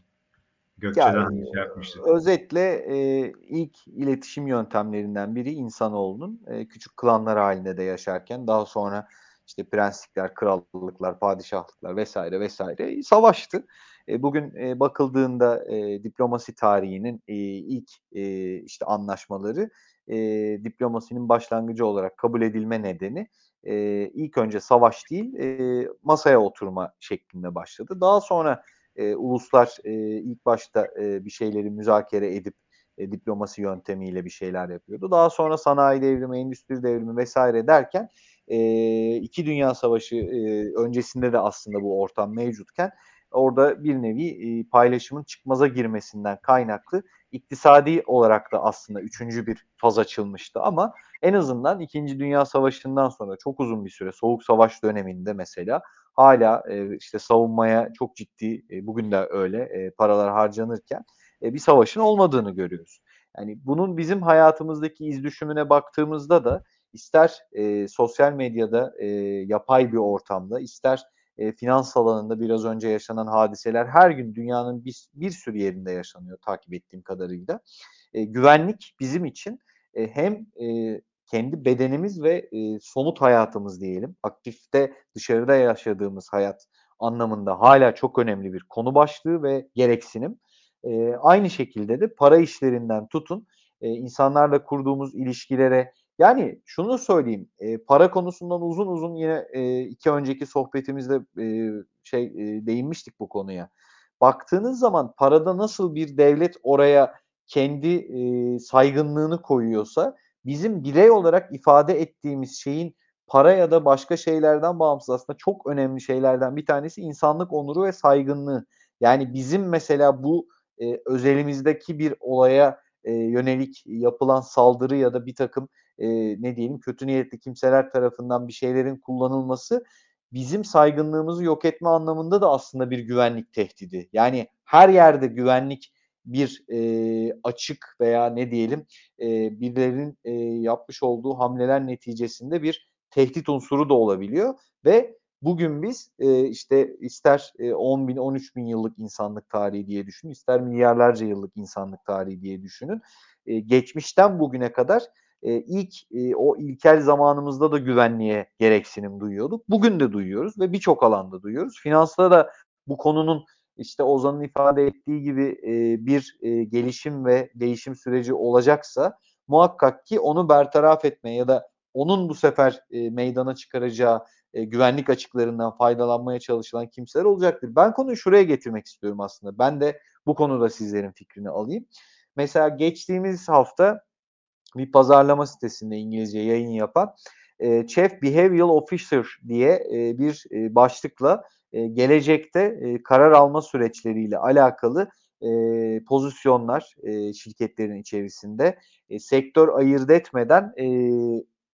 Gökçe'den yani, şey yapmıştık. Özetle e, ilk iletişim yöntemlerinden biri insanoğlunun e, küçük klanlar halinde de yaşarken daha sonra işte prenslikler, krallıklar, padişahlıklar vesaire vesaire savaştı. E, bugün e, bakıldığında e, diplomasi tarihinin e, ilk e, işte anlaşmaları e, diplomasinin başlangıcı olarak kabul edilme nedeni e, ilk önce savaş değil e, masaya oturma şeklinde başladı. Daha sonra e, uluslar e, ilk başta e, bir şeyleri müzakere edip e, diplomasi yöntemiyle bir şeyler yapıyordu. Daha sonra sanayi devrimi, endüstri devrimi vesaire derken e, iki dünya savaşı e, öncesinde de aslında bu ortam mevcutken orada bir nevi e, paylaşımın çıkmaza girmesinden kaynaklı iktisadi olarak da aslında üçüncü bir faz açılmıştı ama en azından İkinci Dünya Savaşı'ndan sonra çok uzun bir süre Soğuk Savaş döneminde mesela hala e, işte savunmaya çok ciddi e, bugün de öyle e, paralar harcanırken e, bir savaşın olmadığını görüyoruz. Yani bunun bizim hayatımızdaki iz düşümüne baktığımızda da ister e, sosyal medyada e, yapay bir ortamda ister e, finans alanında biraz önce yaşanan hadiseler her gün dünyanın bir, bir sürü yerinde yaşanıyor takip ettiğim kadarıyla. E, güvenlik bizim için e, hem e, kendi bedenimiz ve e, somut hayatımız diyelim, aktifte dışarıda yaşadığımız hayat anlamında hala çok önemli bir konu başlığı ve gereksinim. E, aynı şekilde de para işlerinden tutun e, insanlarla kurduğumuz ilişkilere yani şunu söyleyeyim e, para konusundan uzun uzun yine e, iki önceki sohbetimizde e, şey e, değinmiştik bu konuya. Baktığınız zaman parada nasıl bir devlet oraya kendi e, saygınlığını koyuyorsa bizim birey olarak ifade ettiğimiz şeyin para ya da başka şeylerden bağımsız aslında çok önemli şeylerden bir tanesi insanlık onuru ve saygınlığı. Yani bizim mesela bu e, özelimizdeki bir olaya e, yönelik yapılan saldırı ya da bir takım e, ne diyelim kötü niyetli kimseler tarafından bir şeylerin kullanılması bizim saygınlığımızı yok etme anlamında da aslında bir güvenlik tehdidi. Yani her yerde güvenlik bir e, açık veya ne diyelim e, birilerinin e, yapmış olduğu hamleler neticesinde bir tehdit unsuru da olabiliyor ve bugün biz e, işte ister e, 10 bin 13 bin yıllık insanlık tarihi diye düşünün ister milyarlarca yıllık insanlık tarihi diye düşünün e, geçmişten bugüne kadar e, ilk e, o ilkel zamanımızda da güvenliğe gereksinim duyuyorduk. Bugün de duyuyoruz ve birçok alanda duyuyoruz. Finansta da bu konunun işte Ozan'ın ifade ettiği gibi e, bir e, gelişim ve değişim süreci olacaksa muhakkak ki onu bertaraf etmeye ya da onun bu sefer e, meydana çıkaracağı e, güvenlik açıklarından faydalanmaya çalışılan kimseler olacaktır. Ben konuyu şuraya getirmek istiyorum aslında. Ben de bu konuda sizlerin fikrini alayım. Mesela geçtiğimiz hafta bir pazarlama sitesinde İngilizce yayın yapan e, Chief Behavioral Officer diye e, bir e, başlıkla e, gelecekte e, karar alma süreçleriyle alakalı e, pozisyonlar e, şirketlerin içerisinde e, sektör ayırt etmeden e,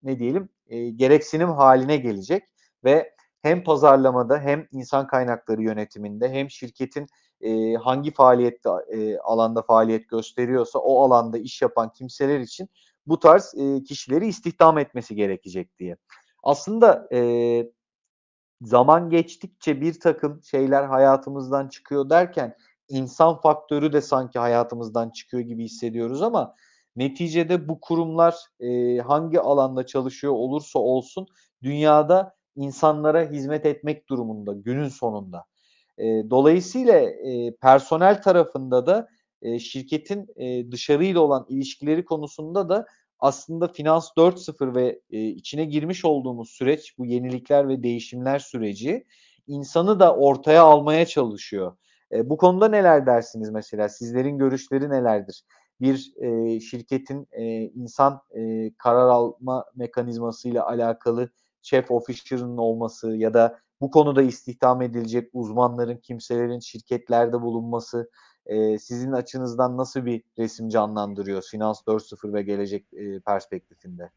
ne diyelim e, gereksinim haline gelecek ve hem pazarlamada hem insan kaynakları yönetiminde hem şirketin e, hangi faaliyette e, alanda faaliyet gösteriyorsa o alanda iş yapan kimseler için bu tarz e, kişileri istihdam etmesi gerekecek diye. Aslında e, zaman geçtikçe bir takım şeyler hayatımızdan çıkıyor derken insan faktörü de sanki hayatımızdan çıkıyor gibi hissediyoruz ama neticede bu kurumlar e, hangi alanda çalışıyor olursa olsun dünyada insanlara hizmet etmek durumunda günün sonunda. E, dolayısıyla e, personel tarafında da e, şirketin e, dışarıyla olan ilişkileri konusunda da aslında Finans 4.0 ve e, içine girmiş olduğumuz süreç bu yenilikler ve değişimler süreci insanı da ortaya almaya çalışıyor. E, bu konuda neler dersiniz mesela? Sizlerin görüşleri nelerdir? Bir e, şirketin e, insan e, karar alma mekanizmasıyla alakalı chef officer'ın olması ya da bu konuda istihdam edilecek uzmanların, kimselerin şirketlerde bulunması e, sizin açınızdan nasıl bir resim canlandırıyor Finans 4.0 ve gelecek e, perspektifinde?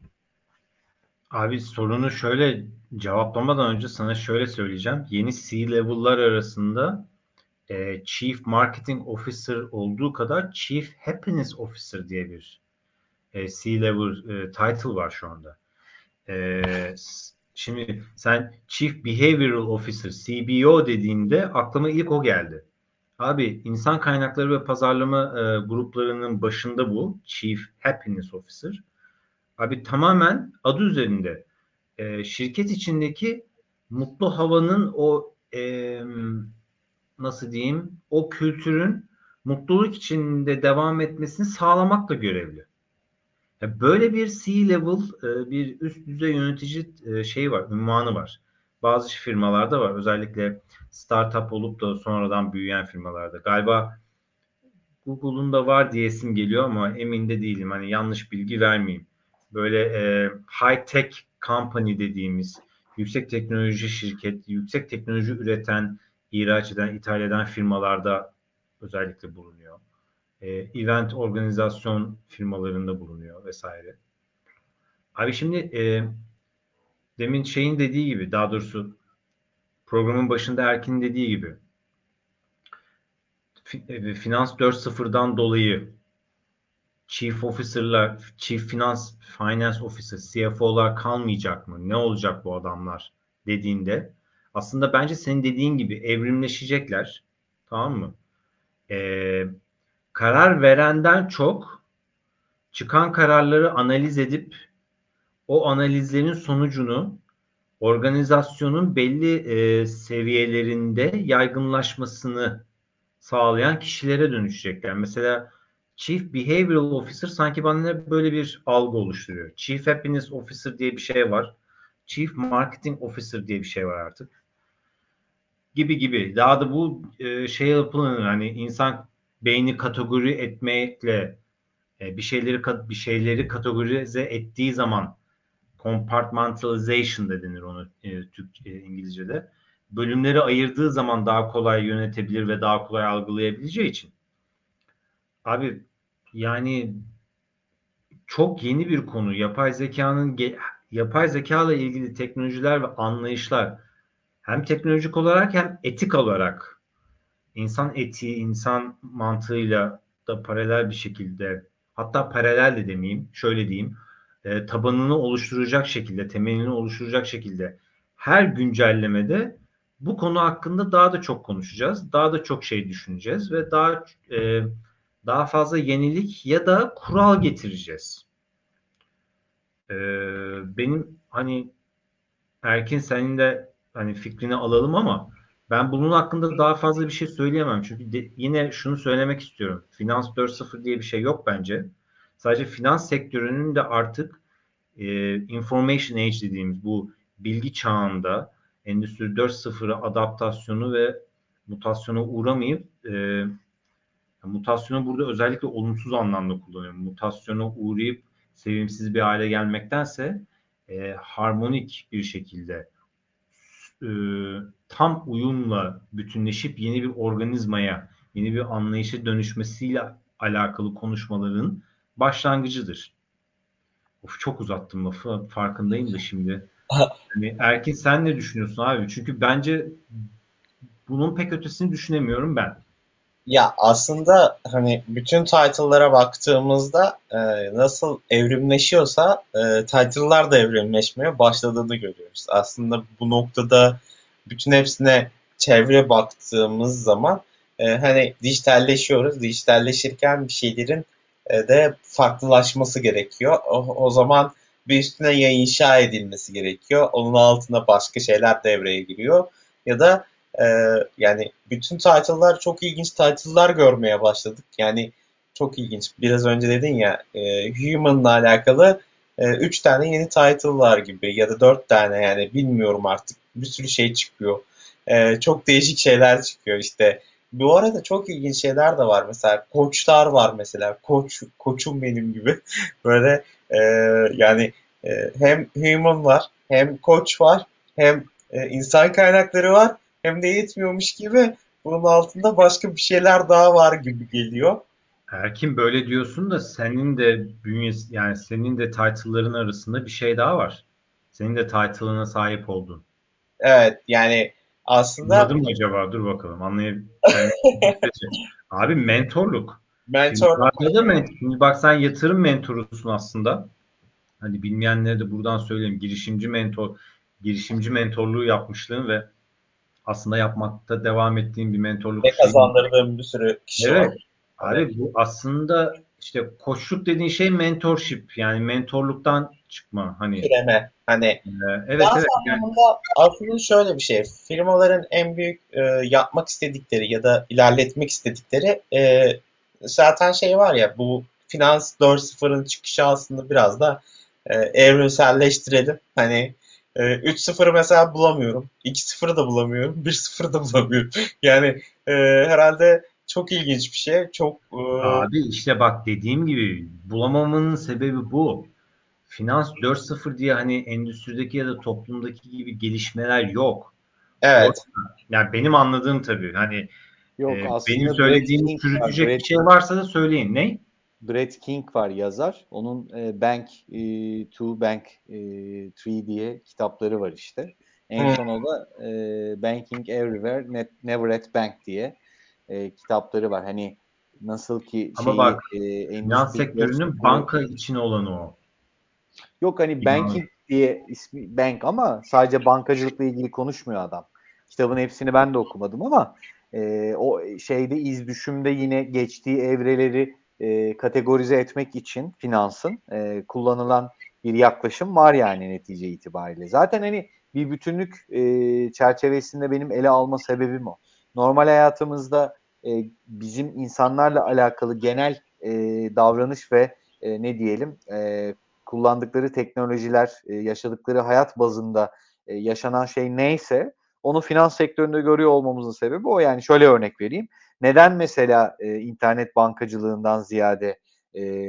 Abi sorunu şöyle cevaplamadan önce sana şöyle söyleyeceğim. Yeni C-level'lar arasında e, Chief Marketing Officer olduğu kadar Chief Happiness Officer diye bir e, C-level e, title var şu anda. E, şimdi sen Chief Behavioral Officer, CBO dediğinde aklıma ilk o geldi. Abi insan kaynakları ve pazarlama e, gruplarının başında bu Chief Happiness Officer. Abi tamamen adı üzerinde e, şirket içindeki mutlu havanın o e, nasıl diyeyim o kültürün mutluluk içinde devam etmesini sağlamakla görevli. Yani böyle bir C-level e, bir üst düzey yönetici e, şey var, ünvanı var. Bazı firmalarda var. Özellikle startup olup da sonradan büyüyen firmalarda. Galiba Google'un da var diyesim geliyor ama emin de değilim. Hani yanlış bilgi vermeyeyim. Böyle e, high tech company dediğimiz yüksek teknoloji şirket, yüksek teknoloji üreten ihraç eden, ithal eden firmalarda özellikle bulunuyor. E, event organizasyon firmalarında bulunuyor vesaire. Abi şimdi e, demin şeyin dediği gibi daha doğrusu programın başında Erkin'in dediği gibi e, Finans 4.0'dan dolayı Chief Officer'lar, Chief Finance, Finance Officer, CFO'lar kalmayacak mı? Ne olacak bu adamlar dediğinde aslında bence senin dediğin gibi evrimleşecekler. Tamam mı? Ee, karar verenden çok çıkan kararları analiz edip o analizlerin sonucunu organizasyonun belli e, seviyelerinde yaygınlaşmasını sağlayan kişilere dönüşecekler. Mesela Chief Behavioral Officer sanki bana böyle bir algı oluşturuyor. Chief Happiness Officer diye bir şey var. Chief Marketing Officer diye bir şey var artık. Gibi gibi. Daha da bu e, şey yapılan hani insan beyni kategori etmekle e, bir şeyleri bir şeyleri kategorize ettiği zaman compartmentalization da denir onu e, Türk e, İngilizce'de. Bölümleri ayırdığı zaman daha kolay yönetebilir ve daha kolay algılayabileceği için. Abi yani çok yeni bir konu. Yapay zekanın yapay zeka ile ilgili teknolojiler ve anlayışlar hem teknolojik olarak hem etik olarak insan etiği, insan mantığıyla da paralel bir şekilde hatta paralel de demeyeyim, şöyle diyeyim e, tabanını oluşturacak şekilde, temelini oluşturacak şekilde her güncellemede bu konu hakkında daha da çok konuşacağız. Daha da çok şey düşüneceğiz ve daha e, daha fazla yenilik ya da kural getireceğiz. E, benim hani Erkin senin de hani fikrini alalım ama ben bunun hakkında daha fazla bir şey söyleyemem. Çünkü de, yine şunu söylemek istiyorum. Finans 4.0 diye bir şey yok bence. Sadece finans sektörünün de artık e, information age dediğimiz bu bilgi çağında Endüstri 4.0'a adaptasyonu ve mutasyona uğramayıp e, mutasyonu burada özellikle olumsuz anlamda kullanıyorum. Mutasyona uğrayıp sevimsiz bir hale gelmektense e, harmonik bir şekilde e, tam uyumla bütünleşip yeni bir organizmaya, yeni bir anlayışa dönüşmesiyle alakalı konuşmaların başlangıcıdır. Of çok uzattım lafı farkındayım da şimdi. Yani <laughs> Erkin sen ne düşünüyorsun abi? Çünkü bence bunun pek ötesini düşünemiyorum ben. Ya aslında hani bütün title'lara baktığımızda e, nasıl evrimleşiyorsa e, title'lar da evrimleşmeye başladığını görüyoruz. Aslında bu noktada bütün hepsine çevre baktığımız zaman e, hani dijitalleşiyoruz. Dijitalleşirken bir şeylerin de farklılaşması gerekiyor. O, o zaman bir üstüne ya inşa edilmesi gerekiyor. Onun altında başka şeyler devreye giriyor. Ya da e, yani bütün title'lar çok ilginç title'lar görmeye başladık. Yani çok ilginç. Biraz önce dedin ya e, Human'la alakalı 3 e, tane yeni title var gibi ya da 4 tane yani bilmiyorum artık. Bir sürü şey çıkıyor. E, çok değişik şeyler çıkıyor işte. Bu arada çok ilginç şeyler de var. Mesela koçlar var mesela. Koç, koçum benim gibi. <laughs> Böyle e, yani e, hem human var, hem koç var, hem e, insan kaynakları var, hem de yetmiyormuş gibi bunun altında başka bir şeyler daha var gibi geliyor. Erkin böyle diyorsun da senin de bünyesi yani senin de title'ların arasında bir şey daha var. Senin de title'ına sahip oldun. Evet yani aslında... Anladın mı acaba? Dur bakalım anlayabilir. <laughs> Abi mentorluk. Mentorluk. Şimdi, bak sen yatırım mentorusun aslında. Hani bilmeyenlere de buradan söyleyeyim. Girişimci mentor, girişimci mentorluğu yapmışlığın ve aslında yapmakta devam ettiğim bir mentorluk. Ne kazandırdığım bir sürü kişi evet. var. Abi bu aslında işte koçluk dediğin şey mentorship yani mentorluktan çıkma hani. Türeme hani. E, evet evet. Yani. Aslında şöyle bir şey firmaların en büyük e, yapmak istedikleri ya da ilerletmek istedikleri e, zaten şey var ya bu Finans 4.0'ın çıkışı aslında biraz da e, evrimselleştirelim. Hani e, 3-0'ı mesela bulamıyorum. 2-0'ı da bulamıyorum. <laughs> 1-0'ı da bulamıyorum. Yani e, herhalde çok ilginç bir şey. Çok e... Abi işte bak dediğim gibi bulamamanın sebebi bu. Finans 4.0 diye hani endüstrideki ya da toplumdaki gibi gelişmeler yok. Evet. Yani benim anladığım tabii. Hani Yok, e, benim söylediğim çürütecek bir şey varsa da söyleyin. Ne? Brett King var yazar. Onun e, Bank 2, e, Bank 3 e, diye kitapları var işte. En son o da e, Banking Everywhere, Net, Never at Bank diye e, kitapları var. Hani nasıl ki Ama şeyi, bak, e, finans sektörünün banka için olanı o. Yok hani banking diye ismi bank ama sadece bankacılıkla ilgili konuşmuyor adam. Kitabın hepsini ben de okumadım ama e, o şeyde iz düşümde yine geçtiği evreleri e, kategorize etmek için finansın e, kullanılan bir yaklaşım var yani netice itibariyle. Zaten hani bir bütünlük e, çerçevesinde benim ele alma sebebim o. Normal hayatımızda e, bizim insanlarla alakalı genel e, davranış ve e, ne diyelim e, kullandıkları teknolojiler, e, yaşadıkları hayat bazında e, yaşanan şey neyse onu finans sektöründe görüyor olmamızın sebebi o. Yani şöyle örnek vereyim. Neden mesela e, internet bankacılığından ziyade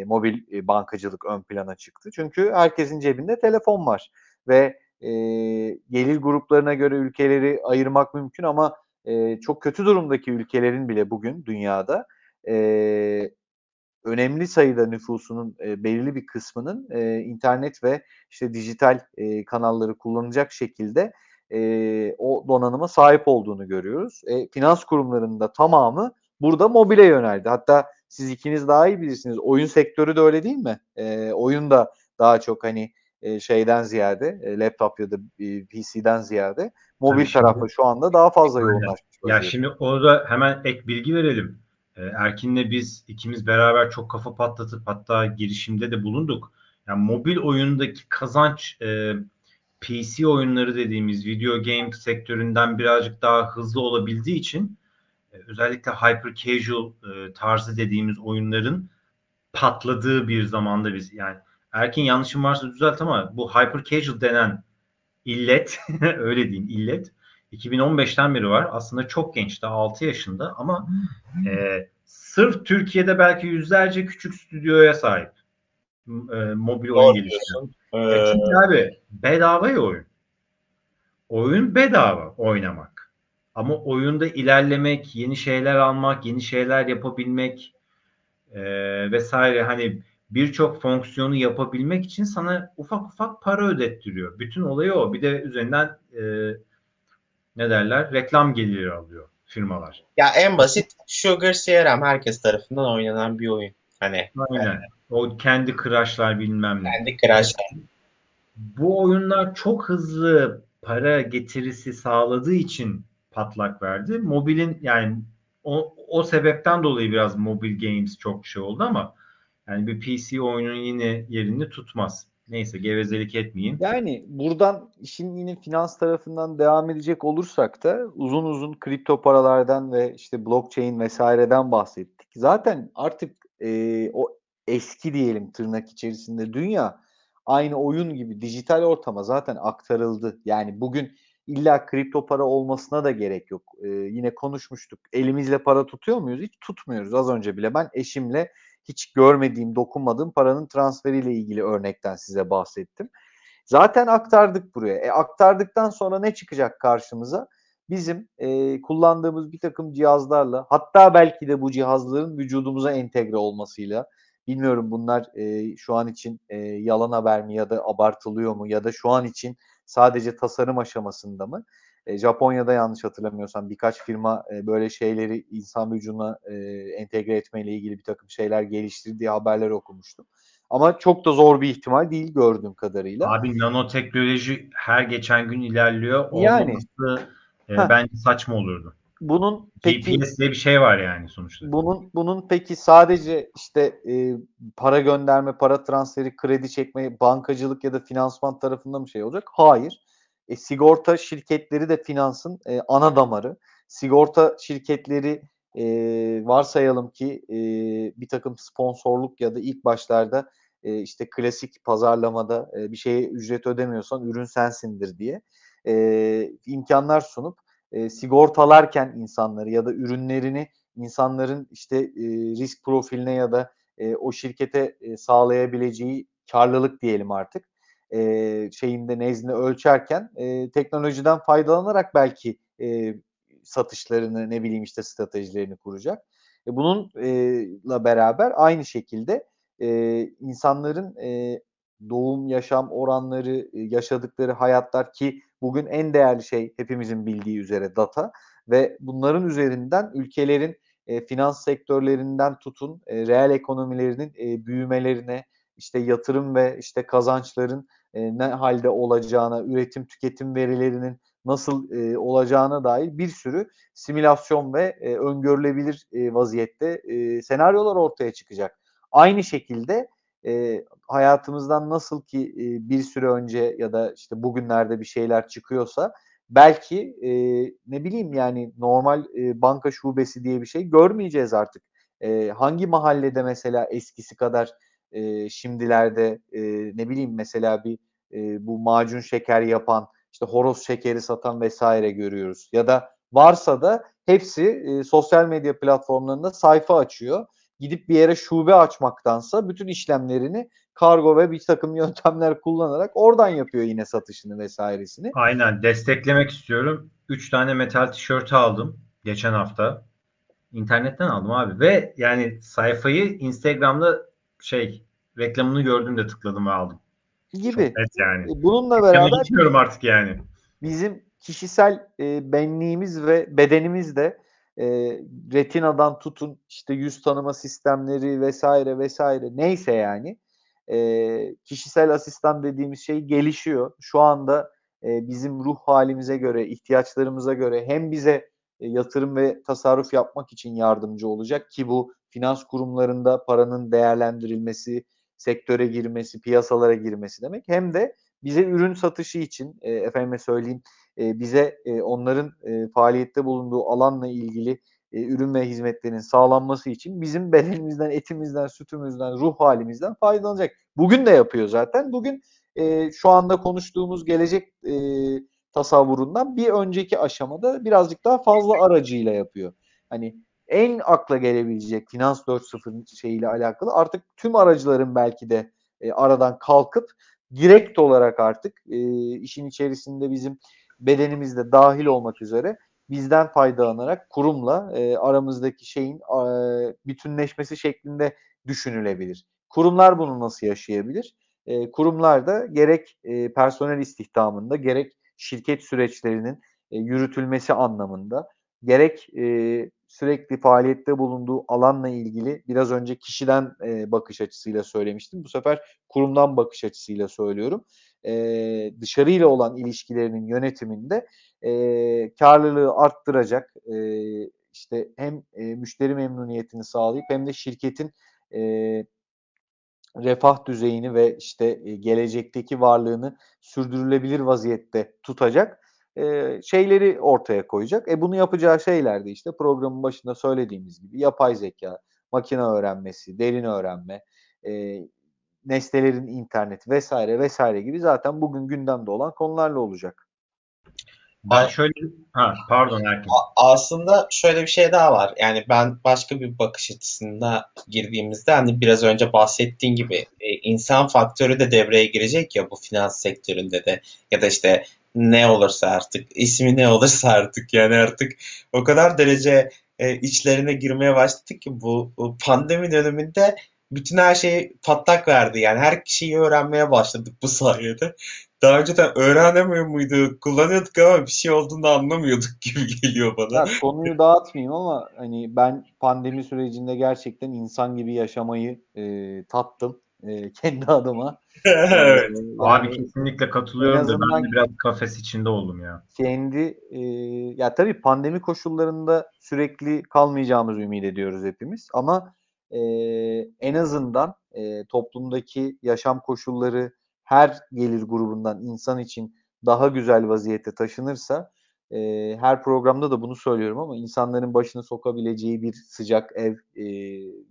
mobil bankacılık ön plana çıktı? Çünkü herkesin cebinde telefon var ve gelir gruplarına göre ülkeleri ayırmak mümkün ama çok kötü durumdaki ülkelerin bile bugün dünyada önemli sayıda nüfusunun e, belirli bir kısmının e, internet ve işte dijital e, kanalları kullanacak şekilde e, o donanıma sahip olduğunu görüyoruz. E, finans kurumlarında tamamı burada mobile yöneldi. Hatta siz ikiniz daha iyi bilirsiniz. Oyun sektörü de öyle değil mi? E, oyun da daha çok hani e, şeyden ziyade e, laptop ya da e, PC'den ziyade mobil tarafı şimdi, şu anda daha fazla yoğunlaşmış. Ya şimdi orada hemen ek bilgi verelim. E, Erkin'le biz ikimiz beraber çok kafa patlatıp hatta girişimde de bulunduk. Yani mobil oyundaki kazanç e, PC oyunları dediğimiz video game sektöründen birazcık daha hızlı olabildiği için e, özellikle hyper casual e, tarzı dediğimiz oyunların patladığı bir zamanda biz yani Erkin yanlışım varsa düzelt ama bu hyper casual denen illet <laughs> öyle diyeyim illet 2015'ten beri var. Aslında çok genç daha 6 yaşında ama e, sırf Türkiye'de belki yüzlerce küçük stüdyoya sahip e, mobil oyun geliştiriyor. Ee... Çünkü abi bedava ya oyun. Oyun bedava oynamak. Ama oyunda ilerlemek, yeni şeyler almak, yeni şeyler yapabilmek e, vesaire hani birçok fonksiyonu yapabilmek için sana ufak ufak para ödettiriyor. Bütün olayı o. Bir de üzerinden e, ne derler? Reklam geliri alıyor firmalar. Ya en basit Sugar CRM herkes tarafından oynanan bir oyun. Hani Aynen. Yani. O kendi crush'lar bilmem ne. Kendi crush'lar. Bu oyunlar çok hızlı para getirisi sağladığı için patlak verdi. Mobilin yani o, o sebepten dolayı biraz mobil games çok şey oldu ama yani bir PC oyunun yine yerini tutmaz. Neyse gevezelik etmeyeyim. Yani buradan işin yine finans tarafından devam edecek olursak da uzun uzun kripto paralardan ve işte blockchain vesaireden bahsettik. Zaten artık e, o eski diyelim tırnak içerisinde dünya aynı oyun gibi dijital ortama zaten aktarıldı. Yani bugün illa kripto para olmasına da gerek yok. Ee, yine konuşmuştuk. Elimizle para tutuyor muyuz? Hiç tutmuyoruz. Az önce bile ben eşimle hiç görmediğim, dokunmadığım paranın transferiyle ilgili örnekten size bahsettim. Zaten aktardık buraya. E, aktardıktan sonra ne çıkacak karşımıza? Bizim e, kullandığımız bir takım cihazlarla hatta belki de bu cihazların vücudumuza entegre olmasıyla bilmiyorum bunlar e, şu an için e, yalan haber mi ya da abartılıyor mu ya da şu an için sadece tasarım aşamasında mı? E, Japonya'da yanlış hatırlamıyorsam birkaç firma e, böyle şeyleri insan vücuduna e, entegre etmeyle ilgili bir takım şeyler geliştirdiği haberler okumuştum. Ama çok da zor bir ihtimal değil gördüğüm kadarıyla. Abi nanoteknoloji her geçen gün ilerliyor. Yani Olmaması, e, bence saçma olurdu. Bunun peki GPS diye bir şey var yani sonuçta. Bunun bunun peki sadece işte e, para gönderme, para transferi, kredi çekme, bankacılık ya da finansman tarafında mı şey olacak? Hayır. E, sigorta şirketleri de finansın e, ana damarı. Sigorta şirketleri e, varsayalım ki e, bir takım sponsorluk ya da ilk başlarda e, işte klasik pazarlamada e, bir şeye ücret ödemiyorsan ürün sensindir diye e, imkanlar sunup e, sigortalarken insanları ya da ürünlerini insanların işte e, risk profiline ya da e, o şirkete e, sağlayabileceği karlılık diyelim artık e, şeyinde nezdinde ölçerken e, teknolojiden faydalanarak belki e, satışlarını ne bileyim işte stratejilerini kuracak. E, bununla beraber aynı şekilde e, insanların e, doğum yaşam oranları, e, yaşadıkları hayatlar ki bugün en değerli şey hepimizin bildiği üzere data ve bunların üzerinden ülkelerin e, finans sektörlerinden tutun e, reel ekonomilerinin e, büyümelerine, işte yatırım ve işte kazançların e, ne halde olacağına, üretim tüketim verilerinin nasıl e, olacağına dair bir sürü simülasyon ve e, öngörülebilir e, vaziyette e, senaryolar ortaya çıkacak. Aynı şekilde e, hayatımızdan nasıl ki e, bir süre önce ya da işte bugünlerde bir şeyler çıkıyorsa belki e, ne bileyim yani normal e, banka şubesi diye bir şey görmeyeceğiz artık. E, hangi mahallede mesela eskisi kadar e, şimdilerde e, ne bileyim mesela bir e, bu macun şeker yapan işte horoz şekeri satan vesaire görüyoruz. Ya da varsa da hepsi e, sosyal medya platformlarında sayfa açıyor. Gidip bir yere şube açmaktansa bütün işlemlerini kargo ve bir takım <laughs> yöntemler kullanarak oradan yapıyor yine satışını vesairesini. Aynen desteklemek istiyorum. 3 tane metal tişört aldım geçen hafta. İnternetten aldım abi ve yani sayfayı Instagram'da şey reklamını gördüm de tıkladım ve aldım. Gibi. Evet yani. E, bununla beraber artık yani. Bizim kişisel e, benliğimiz ve bedenimiz de e, retinadan tutun işte yüz tanıma sistemleri vesaire vesaire neyse yani e, kişisel asistan dediğimiz şey gelişiyor. Şu anda e, bizim ruh halimize göre, ihtiyaçlarımıza göre hem bize e, yatırım ve tasarruf yapmak için yardımcı olacak ki bu finans kurumlarında paranın değerlendirilmesi, sektöre girmesi, piyasalara girmesi demek. Hem de bize ürün satışı için e, efendime söyleyeyim e, bize e, onların e, faaliyette bulunduğu alanla ilgili e, ürün ve hizmetlerin sağlanması için bizim bedenimizden, etimizden, sütümüzden, ruh halimizden faydalanacak. Bugün de yapıyor zaten. Bugün e, şu anda konuştuğumuz gelecek e, tasavvurundan bir önceki aşamada birazcık daha fazla aracıyla yapıyor. Hani en akla gelebilecek Finans 4.0 şeyiyle alakalı artık tüm aracıların belki de e, aradan kalkıp direkt olarak artık e, işin içerisinde bizim bedenimizde dahil olmak üzere bizden faydalanarak kurumla e, aramızdaki şeyin e, bütünleşmesi şeklinde düşünülebilir. Kurumlar bunu nasıl yaşayabilir? E, kurumlar da gerek e, personel istihdamında gerek şirket süreçlerinin e, yürütülmesi anlamında gerek e, sürekli faaliyette bulunduğu alanla ilgili biraz önce kişiden e, bakış açısıyla söylemiştim. Bu sefer kurumdan bakış açısıyla söylüyorum. E, dışarıyla olan ilişkilerinin yönetiminde e, karlılığı arttıracak e, işte hem e, müşteri memnuniyetini sağlayıp hem de şirketin e, refah düzeyini ve işte e, gelecekteki varlığını sürdürülebilir vaziyette tutacak e, şeyleri ortaya koyacak. E bunu yapacağı şeyler de işte programın başında söylediğimiz gibi yapay zeka, makine öğrenmesi, derin öğrenme, e, nesnelerin internet vesaire vesaire gibi zaten bugün gündemde olan konularla olacak. Ben şöyle ha pardon Erkin. Aslında şöyle bir şey daha var. Yani ben başka bir bakış açısında girdiğimizde hani biraz önce bahsettiğin gibi e, insan faktörü de devreye girecek ya bu finans sektöründe de ya da işte ne olursa artık ismi ne olursa artık yani artık o kadar derece e, içlerine girmeye başladık ki bu, bu pandemi döneminde bütün her şeyi patlak verdi. Yani her şeyi öğrenmeye başladık bu sayede. Daha önceden öğrenemiyor muyduk, kullanıyorduk ama bir şey olduğunu anlamıyorduk <laughs> gibi geliyor bana. Ya, konuyu dağıtmayayım ama hani ben pandemi sürecinde gerçekten insan gibi yaşamayı e, tattım e, kendi adıma. <laughs> evet. Yani, Abi kesinlikle katılıyorum da ben de biraz kafes içinde oldum ya. Kendi e, ya tabii pandemi koşullarında sürekli kalmayacağımız ümit ediyoruz hepimiz ama e, en azından e, toplumdaki yaşam koşulları her gelir grubundan insan için daha güzel vaziyete taşınırsa e, her programda da bunu söylüyorum ama insanların başını sokabileceği bir sıcak ev, e,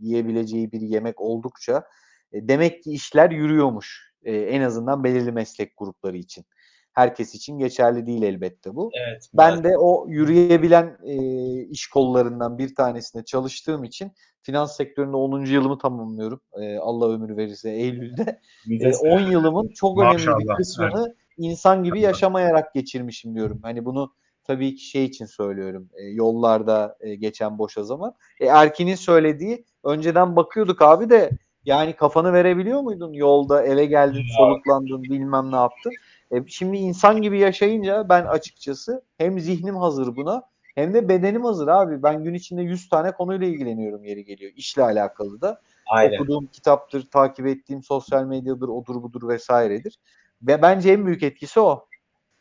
yiyebileceği bir yemek oldukça e, demek ki işler yürüyormuş e, en azından belirli meslek grupları için. herkes için geçerli değil elbette bu. Evet. Ben de o yürüyebilen e, iş kollarından bir tanesinde çalıştığım için finans sektöründe 10. yılımı tamamlıyorum. E, Allah ömür verirse Eylül'de. E, 10 yılımın çok önemli Maşallah, bir kısmını evet. insan gibi yaşamayarak geçirmişim diyorum. Hani bunu tabii ki şey için söylüyorum. E, yollarda e, geçen boşa zaman. E, Erkin'in söylediği önceden bakıyorduk abi de yani kafanı verebiliyor muydun yolda eve geldin soluklandın bilmem ne yaptın. E, şimdi insan gibi yaşayınca ben açıkçası hem zihnim hazır buna hem de bedenim hazır abi. Ben gün içinde 100 tane konuyla ilgileniyorum yeri geliyor. İşle alakalı da. Aynen. Okuduğum kitaptır, takip ettiğim sosyal medyadır, odur budur vesairedir. Ve bence en büyük etkisi o.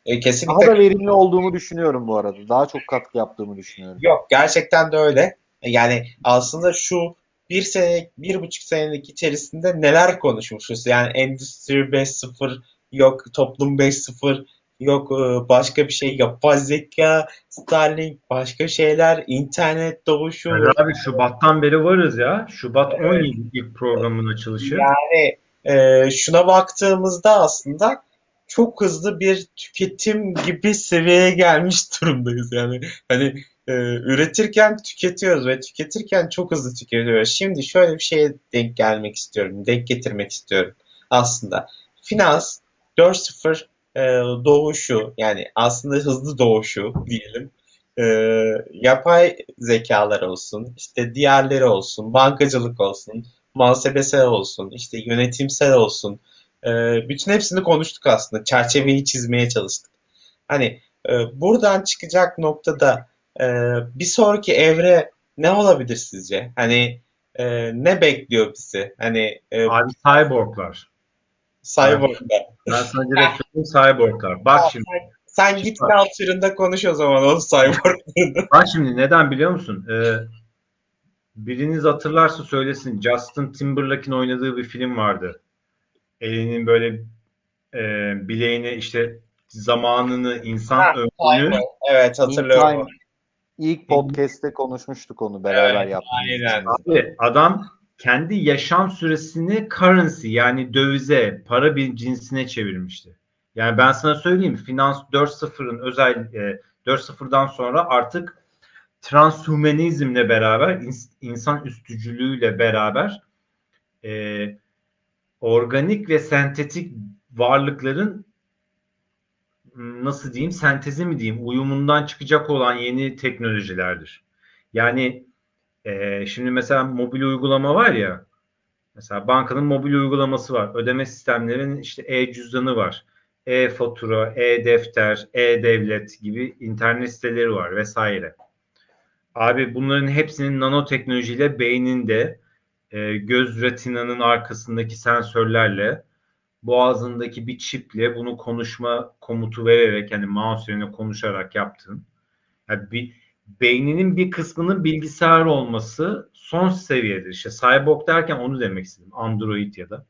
E, kesinlikle. Daha da verimli olduğumu düşünüyorum bu arada. Daha çok katkı yaptığımı düşünüyorum. Yok gerçekten de öyle. Yani aslında şu bir sene, bir buçuk senelik içerisinde neler konuşmuşuz? Yani Endüstri 5.0, yok Toplum 5.0, yok e, başka bir şey, yapay zeka, Starlink, başka şeyler, internet doğuşu. Yani abi Şubat'tan beri varız ya. Şubat 17 ilk programın açılışı. Yani e, şuna baktığımızda aslında çok hızlı bir tüketim gibi seviyeye gelmiş durumdayız yani. Hani e, üretirken tüketiyoruz ve tüketirken çok hızlı tüketiyoruz. Şimdi şöyle bir şeye denk gelmek istiyorum, denk getirmek istiyorum aslında. Finans 4.0 e, doğuşu yani aslında hızlı doğuşu diyelim. E, yapay zekalar olsun, işte diğerleri olsun, bankacılık olsun, muhasebesel olsun, işte yönetimsel olsun. E, bütün hepsini konuştuk aslında. Çerçeveyi çizmeye çalıştık. Hani e, buradan çıkacak noktada e, bir sonraki evre ne olabilir sizce? Hani e, ne bekliyor bizi? Hani e, Abi cyborglar. cyborg'da. Ben sana direkt söyleyeyim cyborglar. Bak şimdi. Sen git Culture'ında konuş o zaman o cyborg'larını. Bak şimdi neden biliyor musun? Ee, biriniz hatırlarsa söylesin. Justin Timberlake'in oynadığı bir film vardı. Elinin böyle e, bileğine işte zamanını, insan Ha, ömrünü. Evet hatırlıyorum. İlk podcast'te konuşmuştuk onu beraber Evet, aynen. için. Abi adam kendi yaşam süresini currency yani dövize, para bir cinsine çevirmişti. Yani ben sana söyleyeyim Finans 4.0'ın özel e, 4.0'dan sonra artık transhumanizmle beraber ins- insan üstücülüğüyle beraber e, organik ve sentetik varlıkların nasıl diyeyim sentezi mi diyeyim uyumundan çıkacak olan yeni teknolojilerdir. Yani e, şimdi mesela mobil uygulama var ya mesela bankanın mobil uygulaması var. Ödeme sistemlerinin işte e-cüzdanı var. E-fatura, e-defter, e-devlet gibi internet siteleri var vesaire. Abi bunların hepsinin nanoteknolojiyle beyninde e, göz retinanın arkasındaki sensörlerle boğazındaki bir çiple bunu konuşma komutu vererek yani mouse üzerine konuşarak yaptın. Yani bir, beyninin bir kısmının bilgisayar olması son seviyedir. İşte cyborg derken onu demek istedim. Android ya da.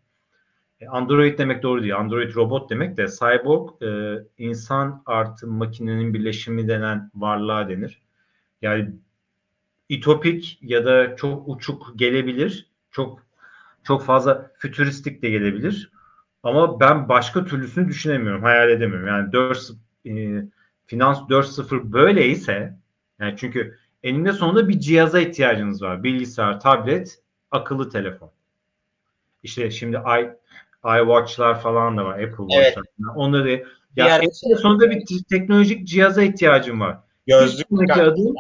E, Android demek doğru değil. Android robot demek de cyborg e, insan artı makinenin birleşimi denen varlığa denir. Yani itopik ya da çok uçuk gelebilir. Çok çok fazla fütüristik de gelebilir. Ama ben başka türlüsünü düşünemiyorum, hayal edemiyorum. Yani 4 e, Finans 4.0 böyleyse yani çünkü eninde sonunda bir cihaza ihtiyacınız var. Bilgisayar, tablet, akıllı telefon. İşte şimdi i iWatch'lar falan da var. Apple Evet. Watch'lar. Onları ya Diğer- eninde sonunda bir te- teknolojik cihaza ihtiyacım var. Gözlük adım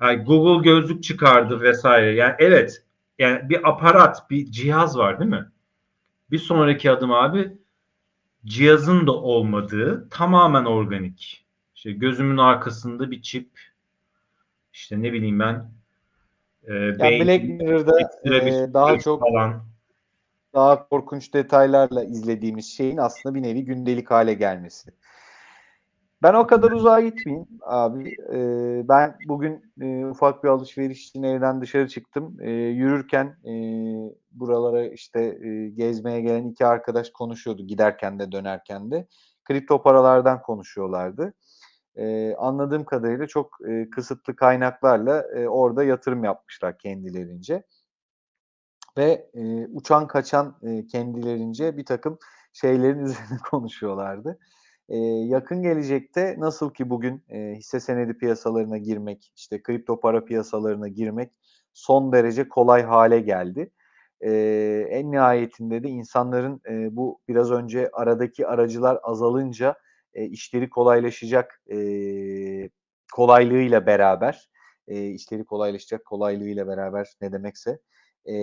yani Google gözlük çıkardı vesaire. Yani evet yani bir aparat, bir cihaz var değil mi? Bir sonraki adım abi cihazın da olmadığı tamamen organik. İşte gözümün arkasında bir çip. İşte ne bileyim ben e, Yani beyin- Black Mirror'da e, daha süreç çok falan. daha korkunç detaylarla izlediğimiz şeyin aslında bir nevi gündelik hale gelmesi. Ben o kadar uzağa gitmeyeyim abi. Ee, ben bugün e, ufak bir alışveriş için evden dışarı çıktım. Ee, yürürken e, buralara işte e, gezmeye gelen iki arkadaş konuşuyordu giderken de dönerken de. Kripto paralardan konuşuyorlardı. Ee, anladığım kadarıyla çok e, kısıtlı kaynaklarla e, orada yatırım yapmışlar kendilerince ve e, uçan kaçan e, kendilerince bir takım şeylerin üzerine <laughs> konuşuyorlardı. E, yakın gelecekte nasıl ki bugün e, hisse senedi piyasalarına girmek, işte kripto para piyasalarına girmek son derece kolay hale geldi. E, en nihayetinde de insanların e, bu biraz önce aradaki aracılar azalınca e, işleri kolaylaşacak e, kolaylığıyla beraber, e, işleri kolaylaşacak kolaylığıyla beraber ne demekse e,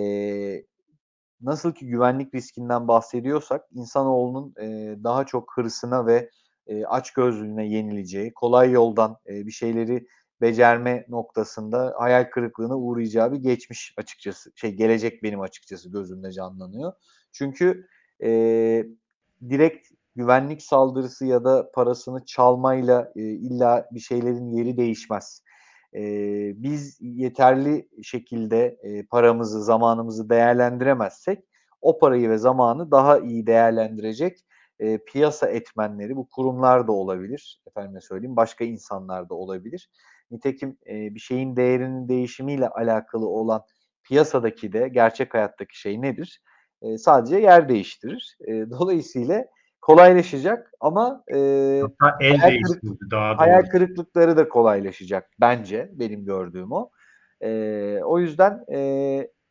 nasıl ki güvenlik riskinden bahsediyorsak insanoğlunun e, daha çok hırsına ve e, açgözlülüğüne yenileceği, kolay yoldan e, bir şeyleri becerme noktasında hayal kırıklığına uğrayacağı bir geçmiş açıkçası. Şey gelecek benim açıkçası gözümde canlanıyor. Çünkü e, direkt güvenlik saldırısı ya da parasını çalmayla e, illa bir şeylerin yeri değişmez. E, biz yeterli şekilde e, paramızı, zamanımızı değerlendiremezsek o parayı ve zamanı daha iyi değerlendirecek e, piyasa etmenleri, bu kurumlar da olabilir, efendime söyleyeyim, başka insanlar da olabilir. Nitekim e, bir şeyin değerinin değişimiyle alakalı olan piyasadaki de gerçek hayattaki şey nedir? E, sadece yer değiştirir. E, dolayısıyla kolaylaşacak ama e, Hatta el hayal, kırık, daha hayal kırıklıkları da kolaylaşacak bence benim gördüğüm o. E, o yüzden e,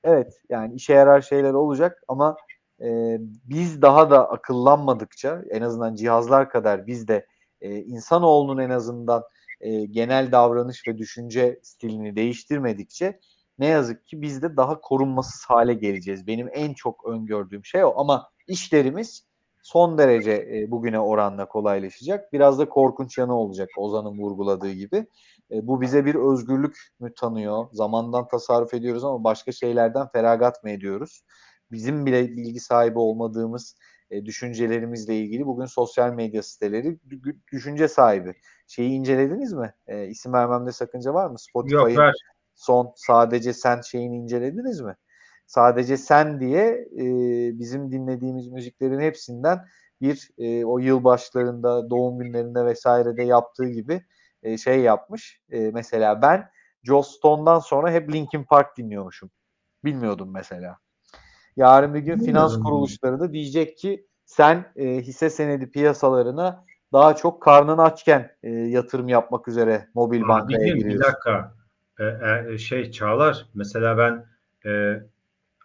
evet yani işe yarar şeyler olacak ama e, biz daha da akıllanmadıkça en azından cihazlar kadar biz de e, insanoğlunun en azından e, genel davranış ve düşünce stilini değiştirmedikçe ne yazık ki biz de daha korunmasız hale geleceğiz. Benim en çok öngördüğüm şey o ama işlerimiz son derece e, bugüne oranla kolaylaşacak. Biraz da korkunç yanı olacak Ozan'ın vurguladığı gibi. E, bu bize bir özgürlük mü tanıyor? Zamandan tasarruf ediyoruz ama başka şeylerden feragat mı ediyoruz? Bizim bile bilgi sahibi olmadığımız e, düşüncelerimizle ilgili bugün sosyal medya siteleri düşünce sahibi. Şeyi incelediniz mi? E, isim vermemde sakınca var mı? Spotify'ın son sadece sen şeyini incelediniz mi? Sadece sen diye e, bizim dinlediğimiz müziklerin hepsinden bir e, o yıl başlarında, doğum günlerinde vesairede yaptığı gibi e, şey yapmış. E, mesela ben Joe Stone'dan sonra hep Linkin Park dinliyormuşum. Bilmiyordum mesela. Yarın bir gün finans kuruluşları da diyecek ki sen e, hisse senedi piyasalarına daha çok karnın açken e, yatırım yapmak üzere mobil bankaya giriyorsun. Bir dakika. E, e, şey Çağlar mesela ben e,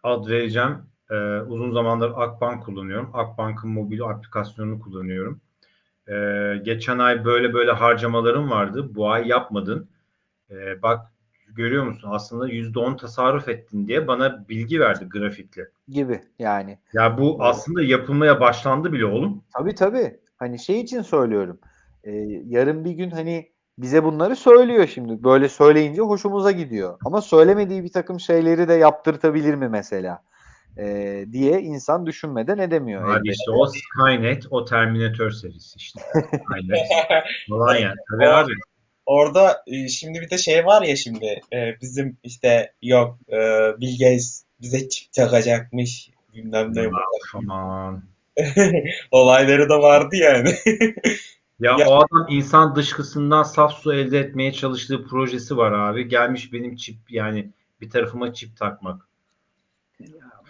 ad vereceğim. E, uzun zamandır Akbank kullanıyorum. Akbank'ın mobil aplikasyonunu kullanıyorum. E, geçen ay böyle böyle harcamalarım vardı. Bu ay yapmadın. E, bak görüyor musun? Aslında %10 tasarruf ettin diye bana bilgi verdi grafikle. Gibi yani. Ya bu aslında yapılmaya başlandı bile oğlum. Tabii tabii. Hani şey için söylüyorum. Ee, yarın bir gün hani bize bunları söylüyor şimdi. Böyle söyleyince hoşumuza gidiyor. Ama söylemediği bir takım şeyleri de yaptırtabilir mi mesela? Ee, diye insan düşünmeden edemiyor. Abi elbette. işte o Skynet, o Terminator serisi işte. <laughs> Falan yani. Tabii abi. Orada e, şimdi bir de şey var ya şimdi e, bizim işte yok e, Bill Gates bize çip takacakmış bilmem ne. Aman. <laughs> Olayları da vardı yani. <laughs> ya, ya o adam insan dışkısından saf su elde etmeye çalıştığı projesi var abi. Gelmiş benim çip yani bir tarafıma çip takmak.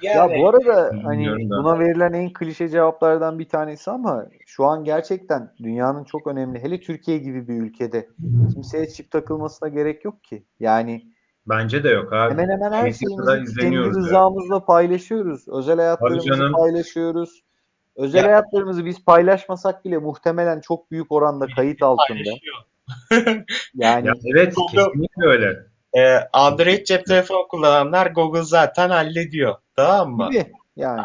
Yani, ya bu arada hani da. buna verilen en klişe cevaplardan bir tanesi ama şu an gerçekten dünyanın çok önemli hele Türkiye gibi bir ülkede kimseye çip takılmasına gerek yok ki. Yani Bence de yok abi. Hemen hemen her şeyimizi kendi rızamızla yani. paylaşıyoruz. Özel hayatlarımızı paylaşıyoruz. Özel ya. hayatlarımızı biz paylaşmasak bile muhtemelen çok büyük oranda kayıt altında. <laughs> yani ya evet kesinlikle öyle. Ee, Android cep telefonu kullananlar Google zaten hallediyor. Tamam mı? Gibi yani.